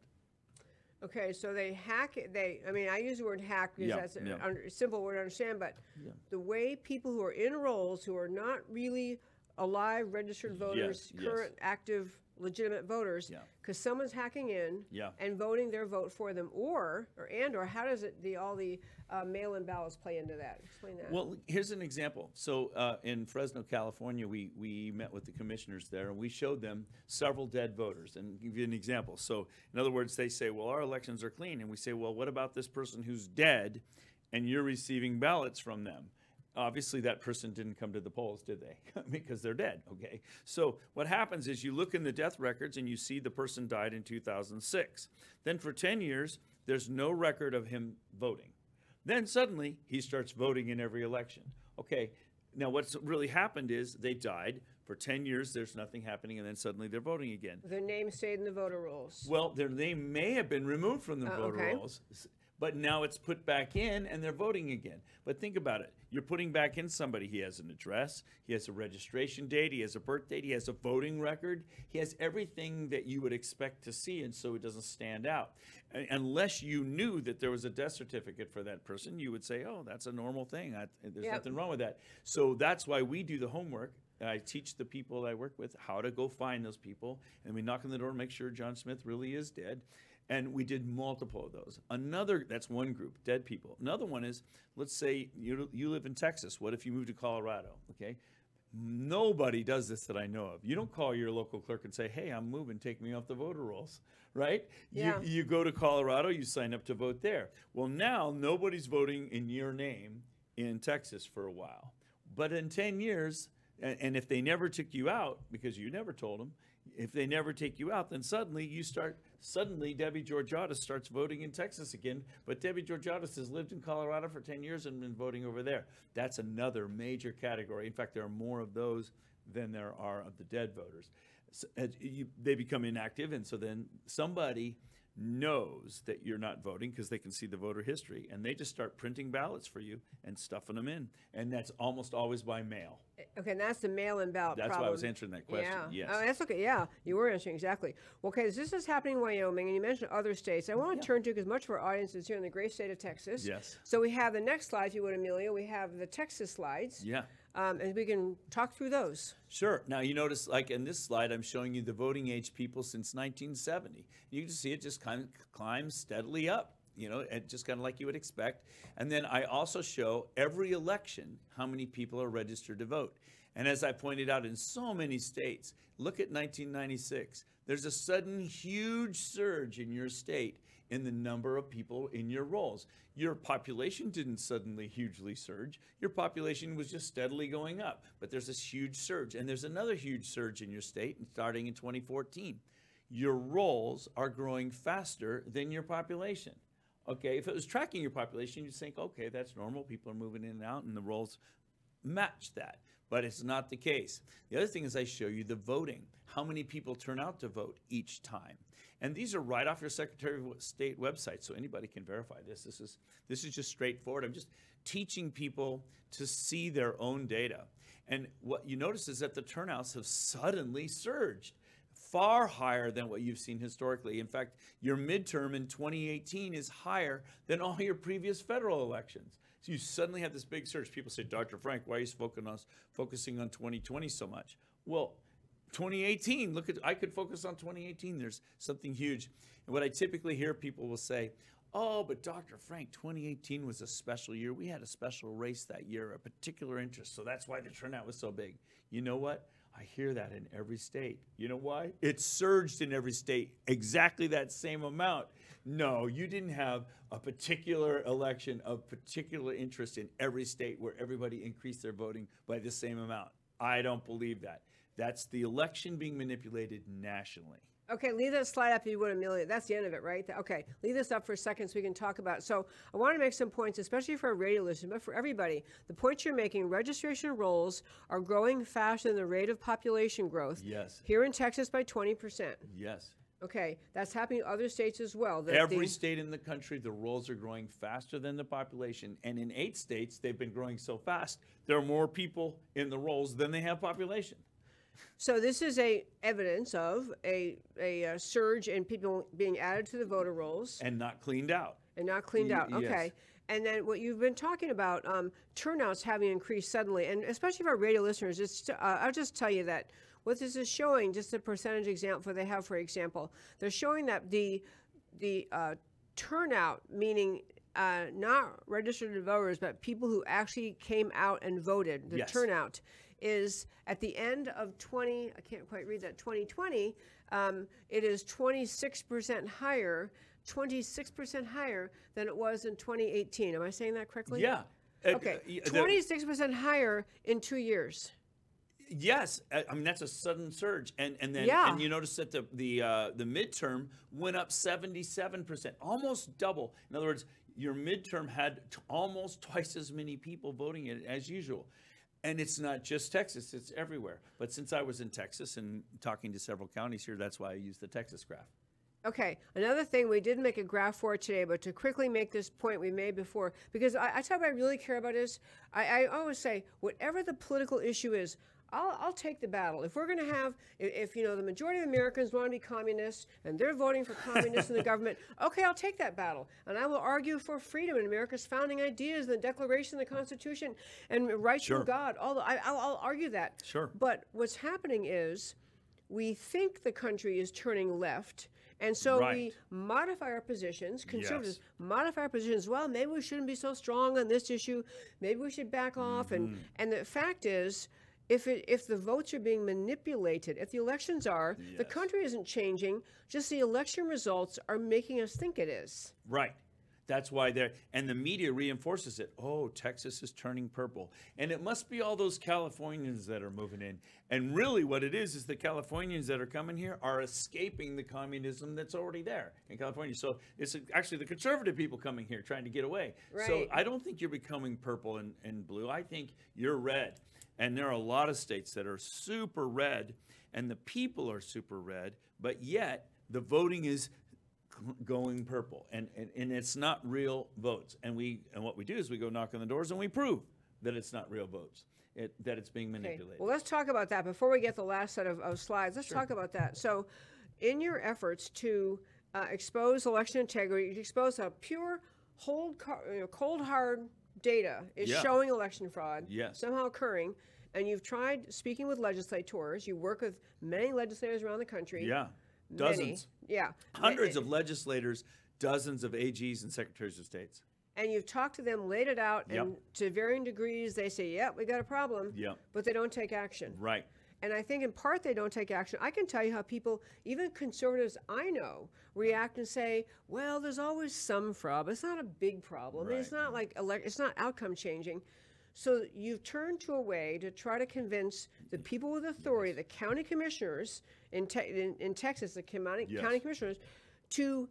Okay, so they hack it. They, I mean, I use the word hack because Yeah, that's a yeah. under, simple word to understand. But Yeah. the way people who are in rolls who are not really alive, registered voters, yes. current, active, legitimate voters, Yeah. because someone's hacking in Yeah. and voting their vote for them, or or and or how does it the all the uh, mail-in ballots play into that? Explain that. Well, here's an example. So uh, in Fresno, California, we, we met with the commissioners there and we showed them several dead voters. And give you an example. So, in other words, they say, well, our elections are clean. And we say, well, what about this person who's dead and you're receiving ballots from them? Obviously, that person didn't come to the polls, did they? [laughs] because they're dead, okay? So, what happens is you look in the death records and you see the person died in 2006. Then, for 10 years, there's no record of him voting. Then suddenly he starts voting in every election. Okay, now what's really happened is they died for 10 years, there's nothing happening, and then suddenly they're voting again. their name stayed in the voter rolls. Well, their name may have been removed from the Uh, voter okay. rolls, but now it's put back in and they're voting again. But think about it. You're putting back in somebody. He has an address, he has a registration date, he has a birth date, he has a voting record, he has everything that you would expect to see, and so it doesn't stand out. Unless you knew that there was a death certificate for that person, you would say, oh, that's a normal thing. I, there's Yep. nothing wrong with that. So that's why we do the homework. I teach the people I work with how to go find those people, and we knock on the door and make sure John Smith really is dead. And we did multiple of those. Another, that's one group, dead people. Another one is, let's say you, you live in Texas. What if you move to Colorado? Okay. Nobody does this that I know of. You don't call your local clerk and say, hey, I'm moving, take me off the voter rolls, [laughs] right? Yeah. You, you go to Colorado, you sign up to vote there. Well, now nobody's voting in your name in Texas for a while. But in 10 years, and, and if they never took you out, because you never told them, if they never take you out, then suddenly you start, suddenly Debbie Georgatos starts voting in Texas again. But Debbie Georgatos has lived in Colorado for 10 years and been voting over there. That's another major category. In fact, there are more of those than there are of the dead voters. So, as uh, you, they become inactive, and so then somebody knows that you're not voting because they can see the voter history, and they just start printing ballots for you and stuffing them in, and that's almost always by mail. Eh, okay, and that's the mail-in ballot That's why I was answering that question. Yeah. Yes. Oh, that's okay. Yeah, you were answering exactly. Well, okay, this is happening in Wyoming, and you mentioned other states. I want to turn to because much of our audience is here in the great state of Texas. Yes. So we have the next slide, if you would, Amelia. We have the Texas slides. Yeah. Um, and we can talk through those. Sure. Now you notice, like in this slide, I'm showing you the voting age people since 1970. You can see it just kind of climbs steadily up. You know, and just kind of like you would expect. And then I also show every election how many people are registered to vote. And as I pointed out in so many states, look at 1996. There's a sudden huge surge in your state in the number of people in your rolls. Your population didn't suddenly hugely surge. Your population was just steadily going up. But there's this huge surge. And there's another huge surge in your state starting in 2014. Your rolls are growing faster than your population. Okay, if it was tracking your population, you'd think, okay, that's normal. People are moving in and out, and the rolls match that. But it's not the case. The other thing is I show you the voting, how many people turn out to vote each time. And these are right off your Secretary of State website, so anybody can verify this. This is this is just straightforward. I'm just teaching people to see their own data. And what you notice is that the turnouts have suddenly surged far higher than what you've seen historically. In fact, your midterm in 2018 is higher than all your previous federal elections. So you suddenly have this big surge. People say, Dr. Frank, why are you focusing on, focusing on 2020 so much? Well, 2018, look at, I could focus on 2018. There's something huge. And what I typically hear people will say, oh, but Dr. Frank, 2018 was a special year. We had a special race that year, a particular interest. So that's why the turnout was so big. You know what? I hear that in every state. You know why? It surged in every state exactly that same amount. No, you didn't have a particular election of particular interest in every state where everybody increased their voting by the same amount. I don't believe that. That's the election being manipulated nationally. Okay, leave that slide up if you would, Amelia. That's the end of it, right? Okay, leave this up for a second so we can talk about. So I want to make some points, especially for our radio listeners, but for everybody. The points you're making: registration rolls are growing faster than the rate of population growth. Yes. Here in Texas by 20 percent. Yes. Okay, that's happening in other states as well. The- Every the- state in the country, the rolls are growing faster than the population. And in eight states, they've been growing so fast, there are more people in the rolls than they have population. So this is a evidence of a, a, uh surge in people being added to the voter rolls And not cleaned out. and not cleaned Y- out. Okay. yes. And then what you've been talking about, um, turnouts having increased suddenly, and especially for our radio listeners, it's, uh, I'll just tell you that what this is showing, just a percentage example they have, for example, they're showing that the the uh, turnout, meaning uh, not registered voters, but people who actually came out and voted, the Yes. turnout is at the end of 20, I can't quite read that, 2020, um, it is 26% higher, 26% higher than it was in 2018. Am I saying that correctly? Yeah. Uh, Okay, uh, y- 26% higher in two years. Yes, I I mean that's a sudden surge, and and then Yeah. and you notice that the the uh, the midterm went up seventy seven percent, almost double. In other words, your midterm had t- almost twice as many people voting it as usual, and it's not just Texas; it's everywhere. But since I was in Texas and talking to several counties here, that's why I used the Texas graph. Okay, another thing we didn't make a graph for today, but to quickly make this point we made before, because I, I tell what I really care about is I, I always say whatever the political issue is, I'll, I'll take the battle. If we're going to have, if, you know the majority of Americans want to be communists and they're voting for communists in the government, [laughs] okay, I'll take that battle, and I will argue for freedom and America's founding ideas, the Declaration, the Constitution, and rights Sure. from God. All the, I, I'll, I'll argue that. Sure. But what's happening is we think the country is turning left. And so we modify our positions, conservatives Yes. modify our positions. Well, maybe we shouldn't be so strong on this issue. Maybe we should back off. Mm-hmm. And and the fact is, if it, if the votes are being manipulated, if the elections are, the country isn't changing. Just the election results are making us think it is. Right. That's why they're, and the media reinforces it. Oh, Texas is turning purple. And it must be all those Californians that are moving in. And really, what it is, is the Californians that are coming here are escaping the communism that's already there in California. So it's actually the conservative people coming here trying to get away. So I don't think you're becoming purple and, and blue. I think you're red. And there are a lot of states that are super red, and the people are super red, but yet the voting is going purple and, and and it's not real votes and we and what we do is we go knock on the doors and we prove that it's not real votes it, that it's being Okay. manipulated Well, let's talk about that before we get the last set of, of slides. Let's talk about that. So, in your efforts to uh, expose election integrity, you expose a pure, hold, you know, cold hard data is Yeah. showing election fraud Yes. somehow occurring. And you've tried speaking with legislators. You work with many legislators around the country. yeah Many. dozens Yeah. hundreds of legislators dozens of ags and secretaries of states And you've talked to them, laid it out, Yep. and to varying degrees, they say, "Yep, we got a problem." Yep. But they don't take action. right And I think in part they don't take action. I can tell you how people, even conservatives I know, react and say, "Well, there's always some fraud. But it's not a big problem. It's not like elect- it's not outcome changing." So you've turned to a way to try to convince the people with authority, the county commissioners in, te- in, in Texas, the county, Yes. county commissioners, to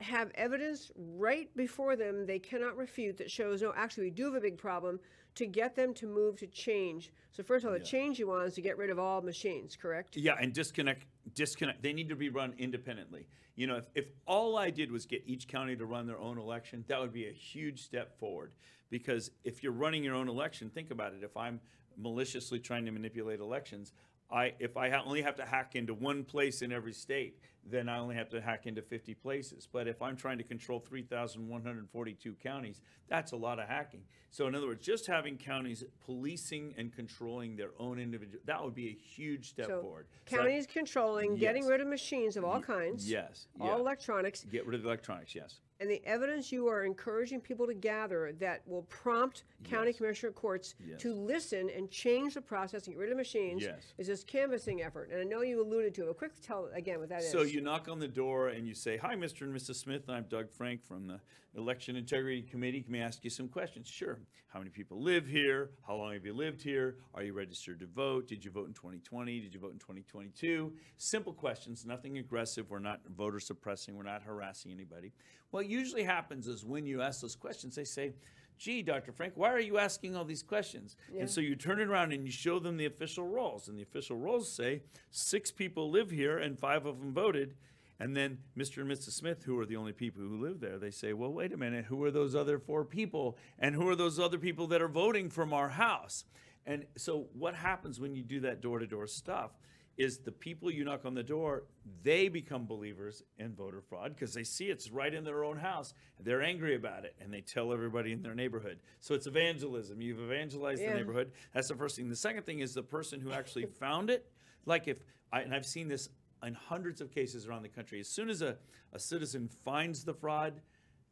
have evidence right before them they cannot refute that shows no actually we do have a big problem to get them to move to change so first of all the change you want is to get rid of all machines correct Yeah, and disconnect, disconnect. They need to be run independently. You know, if, if all I did was get each county to run their own election, that would be a huge step forward. Because if you're running your own election, think about it. If I'm maliciously trying to manipulate elections, I if I ha- only have to hack into one place in every state, then I only have to hack into 50 places. But if I'm trying to control 3,142 counties, that's a lot of hacking. So in other words, just having counties policing and controlling their own individual, that would be a huge step so forward. So counties controlling getting rid of machines of all kinds Yes. all yeah. electronics Get rid of the electronics. Yes. And the evidence you are encouraging people to gather that will prompt county commissioner courts Yes. to listen and change the process and get rid of machines Yes. is this canvassing effort. And I know you alluded to it. but Quick, tell again what that is. So you knock on the door and you say, "Hi, Mr. and Mrs. Smith. I'm Doug Frank from the Election Integrity Committee. Can we ask you some questions?" Sure. How many people live here? How long have you lived here? Are you registered to vote? Did you vote in 2020? Did you vote in 2022? Simple questions, nothing aggressive. We're not voter suppressing. We're not harassing anybody. What usually happens is when you ask those questions, they say, Gee, Dr. Frank, why are you asking all these questions? And so you turn it around and you show them the official rolls. And the official rolls say six people live here and five of them voted. And then Mr. and Mrs. Smith, who are the only people who live there, they say, Well, wait a minute, who are those other four people? And who are those other people that are voting from our house? And so what happens when you do that door to door stuff is the people you knock on the door, they become believers in voter fraud because they see it's right in their own house. They're angry about it and they tell everybody in their neighborhood. So it's evangelism. You've evangelized Yeah. the neighborhood. That's the first thing. The second thing is the person who actually [laughs] found it. Like if I and I've seen this in hundreds of cases around the country. As soon as a, a citizen finds the fraud,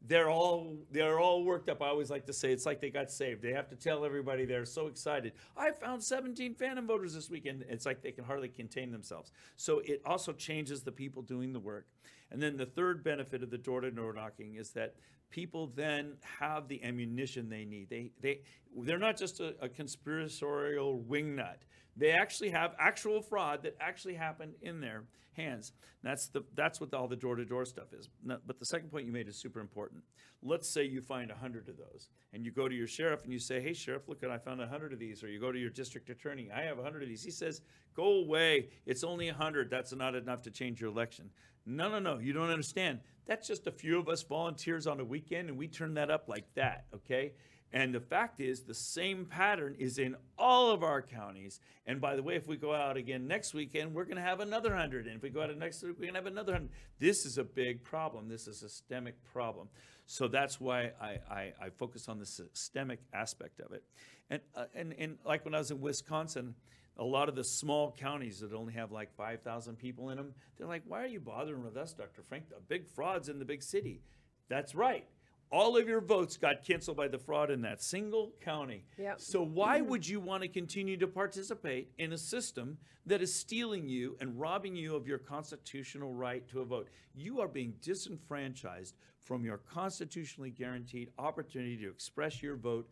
they're all they're all worked up. I always like to say it's like they got saved. They have to tell everybody they're so excited. I found 17 phantom voters this weekend. It's like they can hardly contain themselves. So it also changes the people doing the work. And then the third benefit of the door-to-door knocking is that people then have the ammunition they need. They they they're not just a, a conspiratorial wingnut. They actually have actual fraud that actually happened in their hands. That's the that's what all the door-to-door stuff is. But the second point you made is super important. Let's say you find a hundred of those, and you go to your sheriff and you say, "Hey, sheriff, look, I found a hundred of these." Or you go to your district attorney, "I have a hundred of these." He says, "Go away. It's only a hundred. That's not enough to change your election." No, no, no. You don't understand. That's just a few of us volunteers on a weekend, and we turn that up like that. Okay. And the fact is, the same pattern is in all of our counties. And by the way, if we go out again next weekend, we're going to have another 100. And if we go out next week, we're going to have another 100. This is a big problem. This is a systemic problem. So that's why I, I, I focus on the systemic aspect of it. And, uh, and, and like when I was in Wisconsin, a lot of the small counties that only have like 5,000 people in them, they're like, why are you bothering with us, Dr. Frank? The big fraud's in the big city. That's right. All of your votes got canceled by the fraud in that single county. Yep. So why would you want to continue to participate in a system that is stealing you and robbing you of your constitutional right to a vote? You are being disenfranchised from your constitutionally guaranteed opportunity to express your vote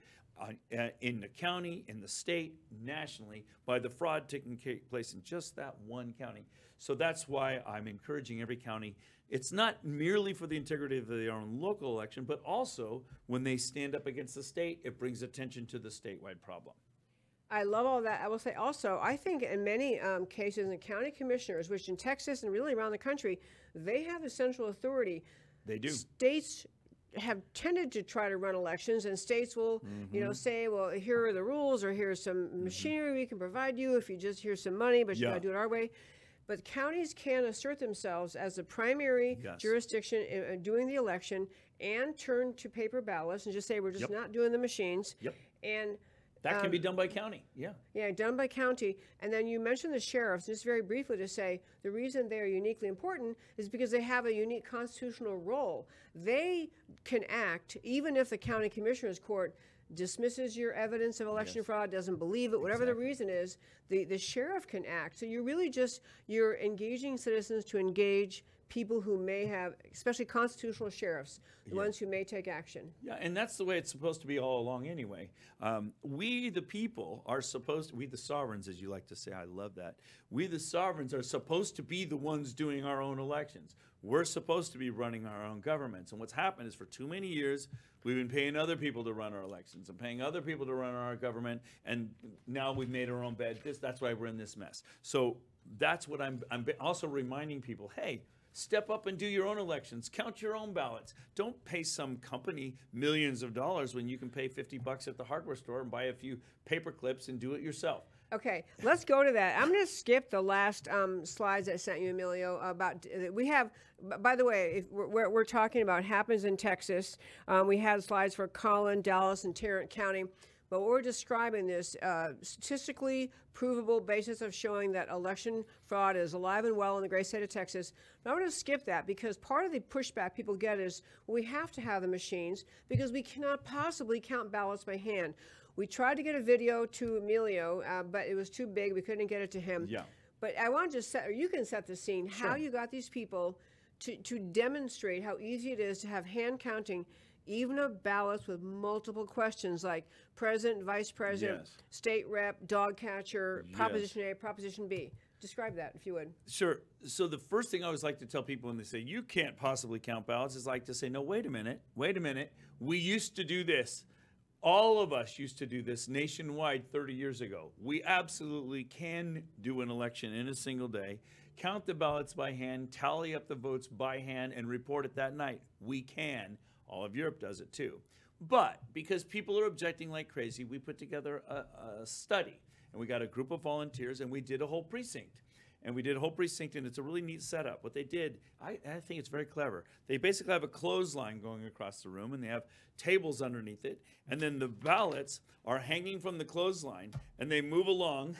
in the county, in the state, nationally, by the fraud taking place in just that one county. So that's why I'm encouraging every county. It's not merely for the integrity of their own local election, but also when they stand up against the state, it brings attention to the statewide problem. I love all that. I will say also, I think in many um, cases, the county commissioners, which in Texas and really around the country, they have the central authority. They do. States have tended to try to run elections, and states will, you Mm-hmm. know, say, "Well, here are the rules, or here's some machinery we can provide you if you just here's some money, but you Yeah. got to do it our way." But counties can assert themselves as the primary Yes. jurisdiction in, in doing the election and turn to paper ballots and just say, "We're just Yep. not doing the machines." Yep. And That can be um, done by county. Yeah. yeah, done by county. And then you mentioned the sheriffs, just very briefly to say the reason they are uniquely important is because they have a unique constitutional role. They can act even if the county commissioners court dismisses your evidence of election fraud, doesn't believe it, whatever the reason is, the, the sheriff can act. So you're really just you're engaging citizens to engage people who may have, especially constitutional sheriffs, the ones who may take action. Yeah, and that's the way it's supposed to be all along anyway. Um, we, the people, are supposed we, the sovereigns, as you like to say, I love that. We, the sovereigns, are supposed to be the ones doing our own elections. We're supposed to be running our own governments. And what's happened is for too many years, we've been paying other people to run our elections and paying other people to run our government. And now we've made our own bed. This, that's why we're in this mess. So that's what I'm, I'm also reminding people hey, Step up and do your own elections. Count your own ballots. Don't pay some company millions of dollars when you can pay 50 bucks at the hardware store and buy a few paper clips and do it yourself. Okay, let's go to that. I'm going to skip the last um, slides I sent you, Emilio. About we have, by the way, we're, we're talking about happens in Texas. Um, we had slides for Collin, Dallas, and Tarrant County. But what we're describing this uh, statistically provable basis of showing that election fraud is alive and well in the great state of Texas. But I'm going to skip that because part of the pushback people get is we have to have the machines because we cannot possibly count ballots by hand. We tried to get a video to Emilio, uh, but it was too big. We couldn't get it to him. Yeah. But I want to just set, or you can set the scene, sure. how you got these people to, to demonstrate how easy it is to have hand counting, even a ballot with multiple questions like president, vice president, Yes. state rep, dog catcher, Proposition A, Proposition B. Describe that if you would. Sure. So the first thing I always like to tell people when they say you can't possibly count ballots is like to say, no, wait a minute, wait a minute. We used to do this. All of us used to do this nationwide 30 years ago. We absolutely can do an election in a single day, count the ballots by hand, tally up the votes by hand, and report it that night. We can. All of Europe does it too. But because people are objecting like crazy, we put together a, a study and we got a group of volunteers and we did a whole precinct and we did a whole precinct, and it's a really neat setup. What they did, I, I think it's very clever. They basically have a clothesline going across the room, and they have tables underneath it, and then the ballots are hanging from the clothesline, and they move along,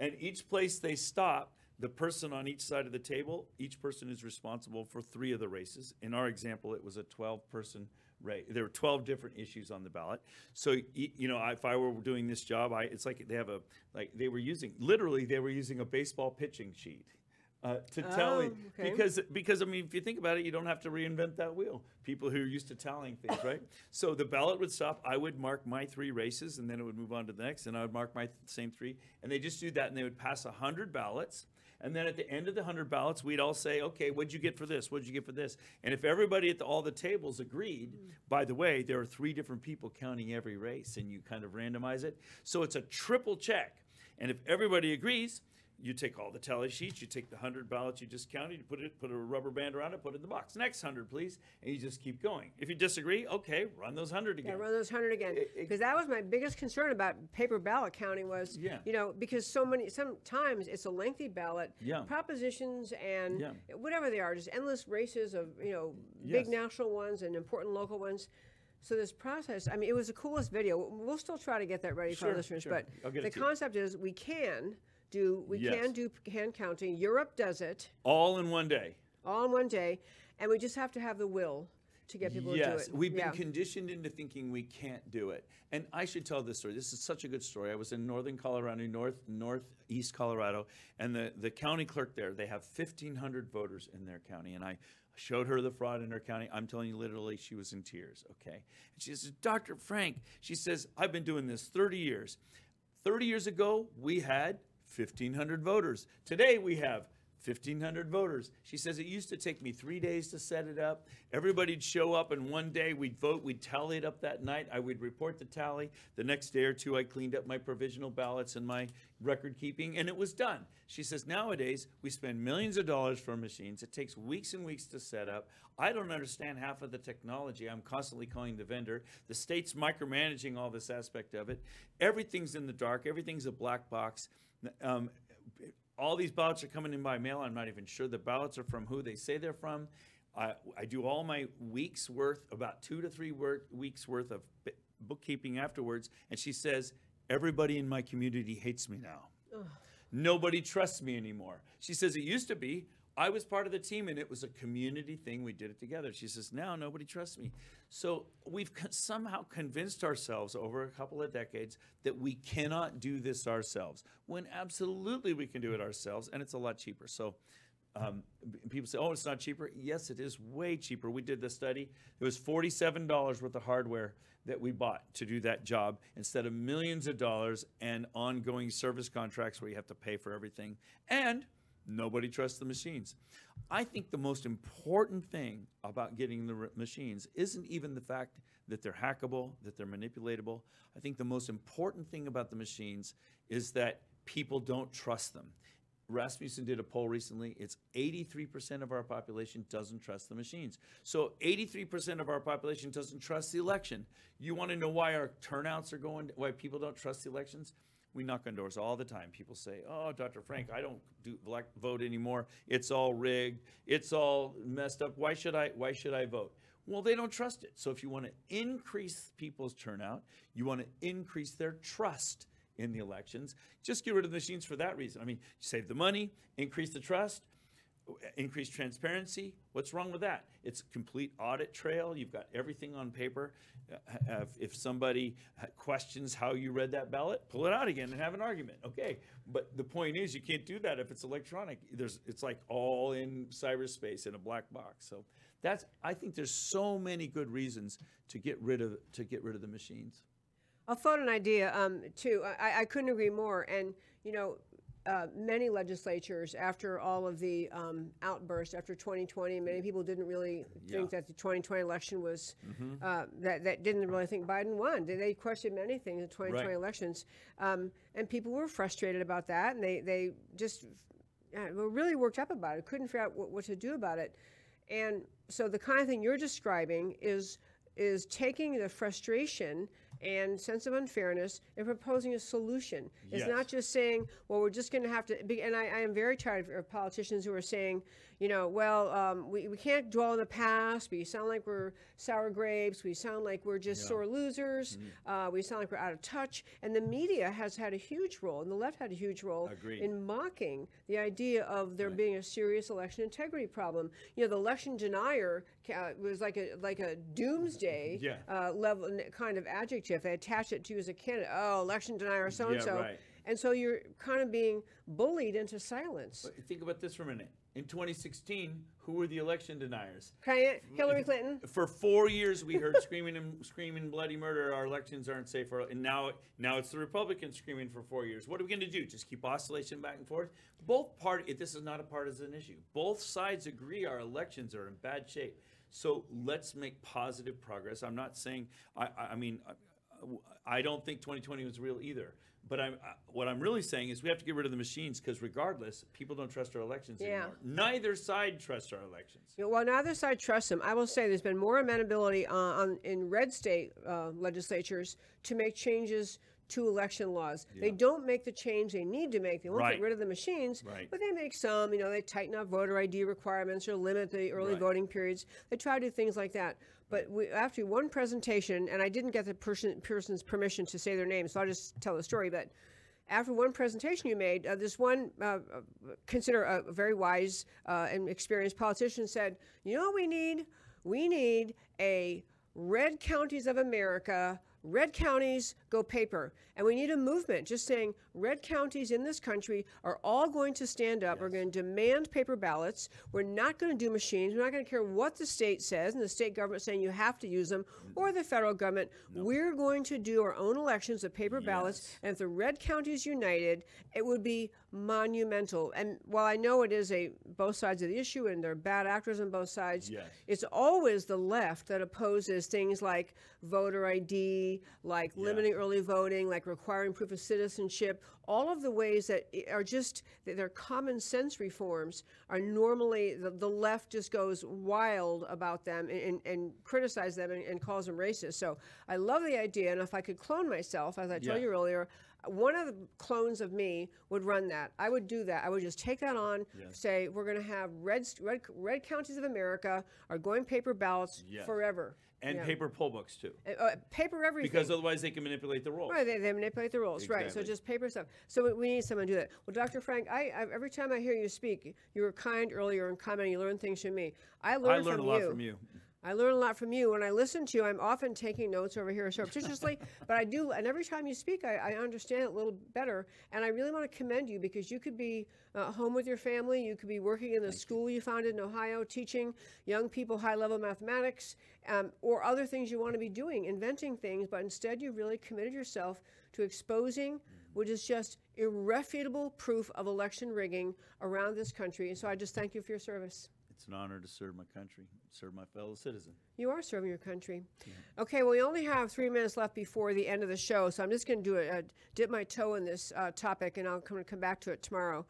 and each place they stop, the person on each side of the table, each person is responsible for three of the races. In our example, it was a 12 person race. There were 12 different issues on the ballot. So, you know, if I were doing this job, I, it's like they have a, like they were using, literally, they were using a baseball pitching sheet. Uh, to Oh, okay. because because I mean if you think about it you don't have to reinvent that wheel people who are used to tallying things right [laughs] so the ballot would stop I would mark my three races and then it would move on to the next and I would mark my th- same three and they just do that and they would pass a hundred ballots and then at the end of the hundred ballots we'd all say okay what'd you get for this? What'd you get for this? And if everybody at the, all the tables agreed mm. by the way there are three different people counting every race and you kind of randomize it. So it's a triple check. And if everybody agrees you take all the tally sheets, you take the hundred ballots you just counted, you put it, put a rubber band around it, put it in the box. Next hundred, please, and you just keep going. If you disagree, okay, run those hundred Yeah, again. run those hundred again. It- it- Because that was my biggest concern about paper ballot counting was, Yeah. you know, because so many, sometimes it's a lengthy ballot. Yeah. Propositions and Yeah. whatever they are, just endless races of, you know, big Yes. national ones and important local ones. So this process, I mean, it was the coolest video. We'll still try to get that ready for our Sure, listeners, sure. but the concept is we can do, we Yes. can do hand counting. Europe does it All in one day. all in one day, and we just have to have the will to get people yes, to do it. we've been Yeah. conditioned into thinking we can't do it. And I should tell this story. This is such a good story. I was in northern Colorado, north northeast Colorado, and the, the county clerk there, they have 1,500 voters in their county. And I showed her the fraud in her county. I'm telling you, literally, she was in tears, okay? And she says, Dr. Frank, she says, I've been doing this 30 years. 30 years ago, we had 1,500 voters. Today, we have 1,500 voters. She says, It used to take me three days to set it up. Everybody'd show up, and one day we'd vote. We'd tally it up that night. I would report the tally. The next day or two, I cleaned up my provisional ballots and my record keeping, and it was done. She says, Nowadays, we spend millions of dollars for machines. It takes weeks and weeks to set up. I don't understand half of the technology. I'm constantly calling the vendor. The state's micromanaging all this aspect of it. Everything's in the dark, everything's a black box. Um, all these ballots are coming in by mail. I'm not even sure the ballots are from who they say they're from. I, I do all my weeks worth, about two to three wor- weeks worth of b- bookkeeping afterwards. And she says, Everybody in my community hates me now. Nobody trusts me anymore. She says, It used to be. I was part of the team and it was a community thing. We did it together. She says, Now nobody trusts me. So we've somehow convinced ourselves over a couple of decades that we cannot do this ourselves, when absolutely we can do it ourselves and it's a lot cheaper. So um, people say, oh, it's not cheaper. Yes, it is way cheaper. We did the study. It was $47 worth of hardware that we bought to do that job instead of millions of dollars and ongoing service contracts where you have to pay for everything. And nobody trusts the machines. I think the most important thing about getting the machines isn't even the fact that they're hackable, that they're manipulatable. I think the most important thing about the machines is that people don't trust them. Rasmussen did a poll recently. It's 83% of our population doesn't trust the machines. So 83% of our population doesn't trust the election. You want to know why our turnouts are going, why people don't trust the elections? We knock on doors all the time. People say, "Oh, Dr. Frank, I don't do black vote anymore. It's all rigged. It's all messed up. Why should I why should I vote?" Well, they don't trust it. So if you want to increase people's turnout, you want to increase their trust in the elections. Just get rid of the machines for that reason. I mean, save the money, increase the trust, increase transparency. What's wrong with that? It's a complete audit trail. You've got everything on paper. Uh, If, if somebody uh, questions how you read that ballot, pull it out again and have an argument. Okay, but the point is, you can't do that if it's electronic. There's, it's like all in cyberspace in a black box. So that's. I think there's so many good reasons to get rid of to get rid of the machines. I'll float an idea um, too. I, I couldn't agree more. And you know, uh, many legislatures, after all of the um, outbursts after 2020, many people didn't really think Yeah. that the 2020 election was uh, that that didn't really think Biden won. They, they questioned many things in 2020 Right. elections, um, and people were frustrated about that, and they they just uh, were really worked up about it. Couldn't figure out what, what to do about it. And so the kind of thing you're describing is is taking the frustration and sense of unfairness and proposing a solution. It's Yes. not just saying, well, we're just going to have to. Be, and I, I am very tired of politicians who are saying, you know, well, um, we, we can't dwell on the past. We sound like we're sour grapes. We sound like we're just sore losers. Mm-hmm. Uh, we sound like we're out of touch. And the media has had a huge role, and the left had a huge role Agreed. in mocking the idea of there being a serious election integrity problem. You know, the election denier ca- was like a like a doomsday [laughs] Yeah. uh, level kind of adjective. They attach it to you as a candidate. Oh, election denier, so and so. And so you're kind of being bullied into silence. Think about this for a minute. In 2016, who were the election deniers? Hillary Clinton. For four years, we heard screaming and [laughs] screaming bloody murder. Our elections aren't safe. And now, now it's the Republicans screaming for four years. What are we going to do? Just keep oscillation back and forth? Both party. This is not a partisan issue. Both sides agree our elections are in bad shape. So let's make positive progress. I'm not saying. I. I, I mean. I, I don't think 2020 was real either. But I'm, I, what I'm really saying is we have to get rid of the machines because regardless, people don't trust our elections Yeah. anymore. Neither side trusts our elections. Know, Well, neither side trusts them. I will say there's been more amenability uh, on, in red state uh, legislatures to make changes to election laws. They don't make the change they need to make. They won't Right. get rid of the machines, Right. but they make some. You know, they tighten up voter ID requirements or limit the early Right. voting periods. They try to do things like that. But we, after one presentation, and I didn't get the person, person's permission to say their name, so I'll just tell the story. But after one presentation you made, uh, this one uh, uh, consider a very wise uh, and experienced politician said, "You know what we need? We need a red counties of America." Red counties go paper. And we need a movement just saying red counties in this country are all going to stand up. We're going to demand paper ballots. We're not going to do machines. We're not going to care what the state says and the state government saying you have to use them or the federal government. We're going to do our own elections of paper ballots. And if the red counties united, it would be monumental. And while I know it is a both sides of the issue and there are bad actors on both sides, Yes. it's always the left that opposes things like voter ID, like limiting early voting, like requiring proof of citizenship. All of the ways that are just they're common sense reforms are normally the, the left just goes wild about them and, and, and criticize them and, and calls them racist. So I love the idea, and if I could clone myself, as I told Yeah. you earlier, one of the clones of me would run that. I would do that. I would just take that on, say we're going to have red, red red counties of America are going paper ballots Yes. forever. And Yeah. paper poll books too. Uh, uh, paper everything. Because otherwise they can manipulate the rolls. Right, they, they manipulate the rules, right? So just paper stuff. So we- we need someone to do that. Well, Dr. Frank, I, I every time I hear you speak, you were kind earlier and commenting. You learn things from me. I learn, I learn a lot you. from you. I learn a lot from you. When I listen to you, I'm often taking notes over here surreptitiously, [laughs] but I do, and every time you speak, I, I understand it a little better. And I really want to commend you because you could be uh, home with your family, you could be working in the school you founded in Ohio, teaching young people high level mathematics, um, or other things you want to be doing, inventing things, but instead you really committed yourself to exposing which is just irrefutable proof of election rigging around this country. And so I just thank you for your service. It's an honor to serve my country, serve my fellow citizen. You are serving your country. Okay, well, we only have three minutes left before the end of the show, so I'm just going to do a, a dip my toe in this uh, topic, and I'll come come back to it tomorrow.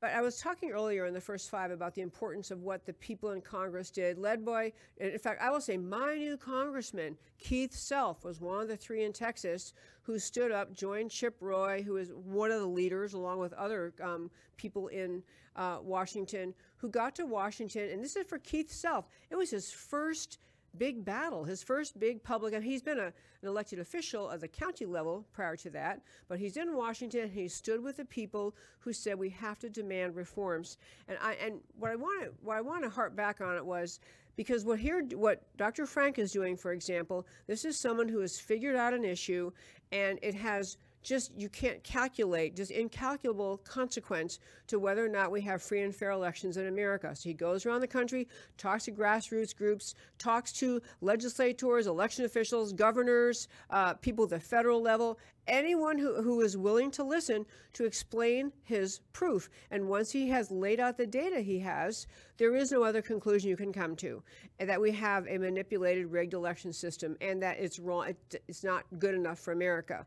But I was talking earlier in the first five about the importance of what the people in Congress did, led by, in fact, I will say my new congressman, Keith Self, was one of the three in Texas who stood up, joined Chip Roy, who is one of the leaders, along with other um, people in uh, Washington, who got to Washington. And this is for Keith Self. It was his first big battle, his first big public, and he's been a, an elected official at the county level prior to that, but he's in Washington he stood with the people who said we have to demand reforms. And I and what I want to what I want to harp back on it was because what here what Dr. Frank is doing, for example, this is someone who has figured out an issue and it has just you can't calculate just incalculable consequence to whether or not we have free and fair elections in America. So he goes around the country, talks to grassroots groups, talks to legislators, election officials, governors, uh, people at the federal level, anyone who, who is willing to listen to explain his proof. And once he has laid out the data he has, there is no other conclusion you can come to that we have a manipulated, rigged election system and that it's wrong. It, it's not good enough for America.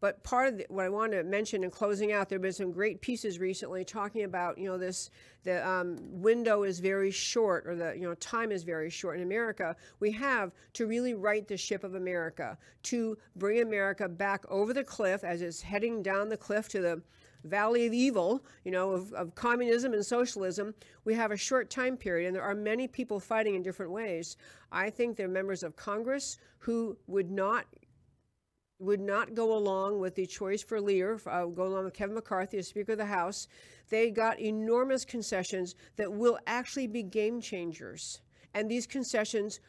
But part of the, what I want to mention in closing out, there have been some great pieces recently talking about, you know, this the um, window is very short, or the you know time is very short in America. We have to really right the ship of America, to bring America back over the cliff as it's heading down the cliff to the valley of evil, you know, of, of communism and socialism. We have a short time period, and there are many people fighting in different ways. I think there are members of Congress who would not would not go along with the choice for leader, uh, go along with Kevin McCarthy as Speaker of the House. They got enormous concessions that will actually be game changers. And these concessions,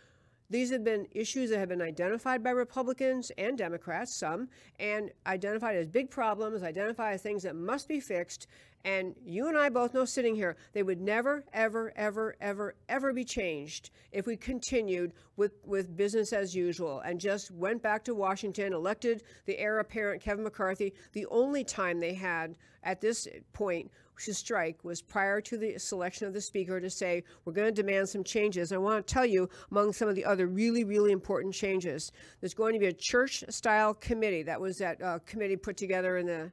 these have been issues that have been identified by Republicans and Democrats, some, and identified as big problems, identified as things that must be fixed. And you and I both know sitting here, they would never, ever, ever, ever, ever be changed if we continued with, with business as usual and just went back to Washington, elected the heir apparent Kevin McCarthy. The only time they had at this point to strike was prior to the selection of the speaker to say, we're going to demand some changes. I want to tell you, among some of the other really, really important changes, there's going to be a church style committee. That was that uh, committee put together in the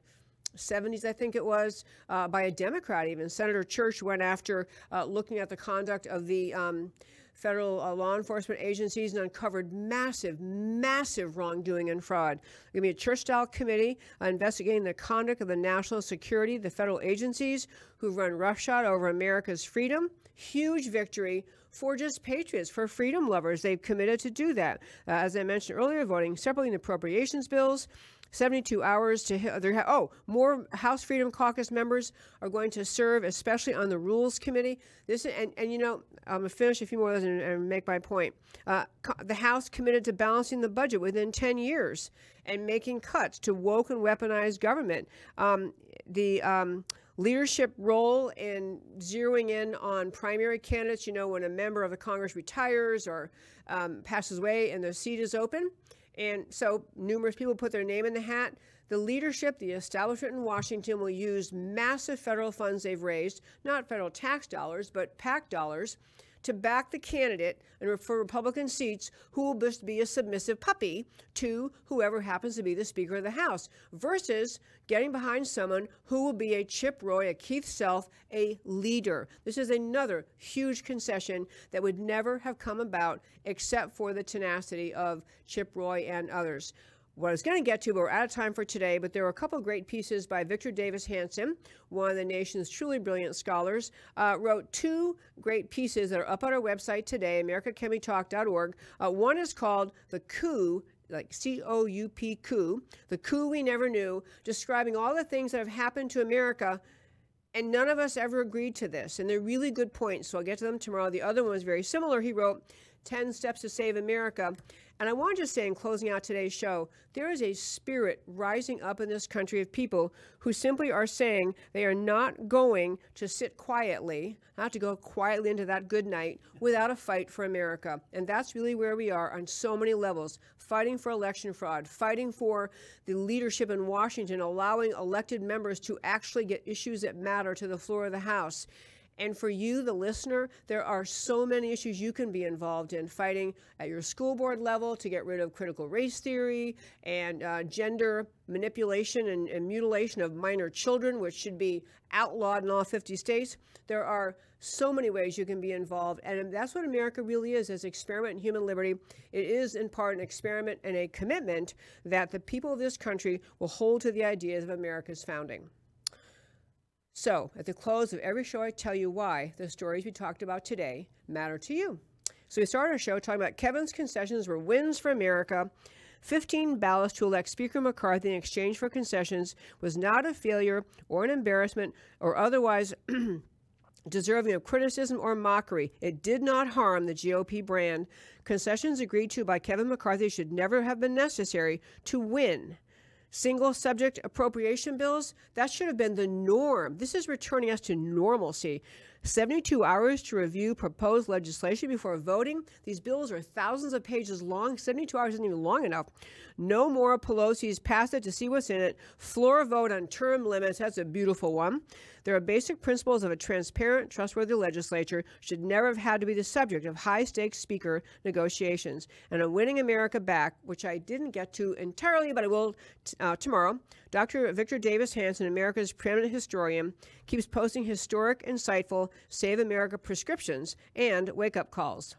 70s, I think it was, uh, by a Democrat even. Senator Church went after uh, looking at the conduct of the um, federal uh, law enforcement agencies and uncovered massive, massive wrongdoing and fraud. There's going to be a church style committee uh, investigating the conduct of the national security, the federal agencies who've run roughshod over America's freedom. Huge victory for just patriots, for freedom lovers. They've committed to do that. Uh, as I mentioned earlier, voting separately in appropriations bills. 72 hours to hit. Oh, more House Freedom Caucus members are going to serve, especially on the Rules Committee. This and, and you know, I'm gonna finish a few more of those and, and make my point. Uh, the House committed to balancing the budget within 10 years and making cuts to woke and weaponized government. Um, the um, leadership role in zeroing in on primary candidates. You know, when a member of the Congress retires or um, passes away and the seat is open. And so numerous people put their name in the hat. The leadership, the establishment in Washington will use massive federal funds they've raised, not federal tax dollars, but PAC dollars, to back the candidate and for Republican seats who will just be a submissive puppy to whoever happens to be the Speaker of the House, versus getting behind someone who will be a Chip Roy, a Keith Self, a leader. This is another huge concession that would never have come about except for the tenacity of Chip Roy and others what I was going to get to, but we're out of time for today. But there were a couple great pieces by Victor Davis Hanson, one of the nation's truly brilliant scholars, uh, wrote two great pieces that are up on our website today, americacanwetalk.org. Uh, one is called The Coup like C O U P coup, the coup we never knew, describing all the things that have happened to America. And none of us ever agreed to this. And they're really good points. So I'll get to them tomorrow. The other one was very similar. He wrote 10 Steps to Save America. And I want to just say, in closing out today's show, there is a spirit rising up in this country of people who simply are saying they are not going to sit quietly, not to go quietly into that good night without a fight for America. And that's really where we are on so many levels fighting for election fraud, fighting for the leadership in Washington, allowing elected members to actually get issues that matter to the floor of the House And for you, the listener, there are so many issues you can be involved in fighting at your school board level to get rid of critical race theory and uh, gender manipulation and, and mutilation of minor children, which should be outlawed in all 50 states. There are so many ways you can be involved. And that's what America really is as experiment in human liberty. It is in part an experiment and a commitment that the people of this country will hold to the ideas of America's founding. So, at the close of every show, I tell you why the stories we talked about today matter to you. So, we start our show talking about Kevin's concessions were wins for America. 15 ballots to elect Speaker McCarthy in exchange for concessions was not a failure or an embarrassment or otherwise [clears throat] deserving of criticism or mockery. It did not harm the GOP brand. Concessions agreed to by Kevin McCarthy should never have been necessary to win single subject appropriation bills, that should have been the norm. This is returning us to normalcy. 72 hours to review proposed legislation before voting. These bills are thousands of pages long. 72 hours isn't even long enough. No more Pelosi's pass it to see what's in it. Floor vote on term limits. That's a beautiful one. There are basic principles of a transparent, trustworthy legislature should never have had to be the subject of high stakes speaker negotiations. And on winning America back, which I didn't get to entirely, but I will t- uh, tomorrow, Dr. Victor Davis Hanson, America's preeminent historian, keeps posting historic, insightful Save America prescriptions and wake up calls.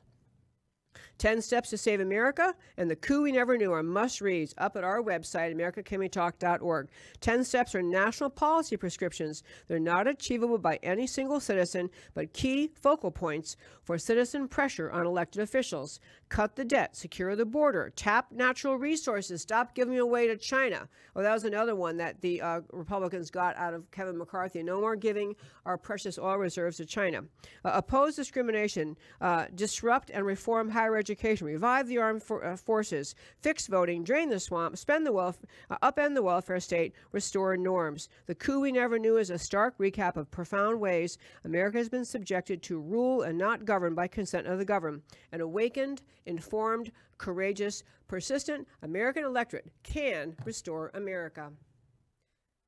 10 Steps to Save America and The Coup We Never Knew are must reads up at our website, americacanwetalk.org. 10 Steps are national policy prescriptions. They're not achievable by any single citizen, but key focal points for citizen pressure on elected officials. Cut the debt, secure the border, tap natural resources, stop giving away to China. Well, that was another one that the uh, Republicans got out of Kevin McCarthy. No more giving our precious oil reserves to China. Uh, oppose discrimination, uh, disrupt and reform higher education, revive the armed for, uh, forces, fix voting, drain the swamp, spend the wealth, uh, upend the welfare state, restore norms. The coup we never knew is a stark recap of profound ways America has been subjected to rule and not govern by consent of the governed. An awakened, informed, courageous, persistent American electorate can restore America.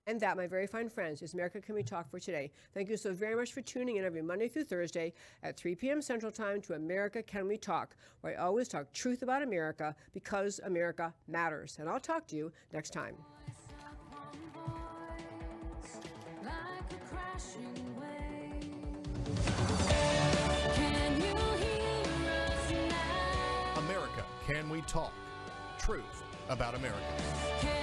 And that, my very fine friends, is America Can We Talk for today. Thank you so very much for tuning in every Monday through Thursday at 3 p.m. Central Time to America Can We Talk, where I always talk truth about America because America matters. And I'll talk to you next time. America, can we talk? Truth about America.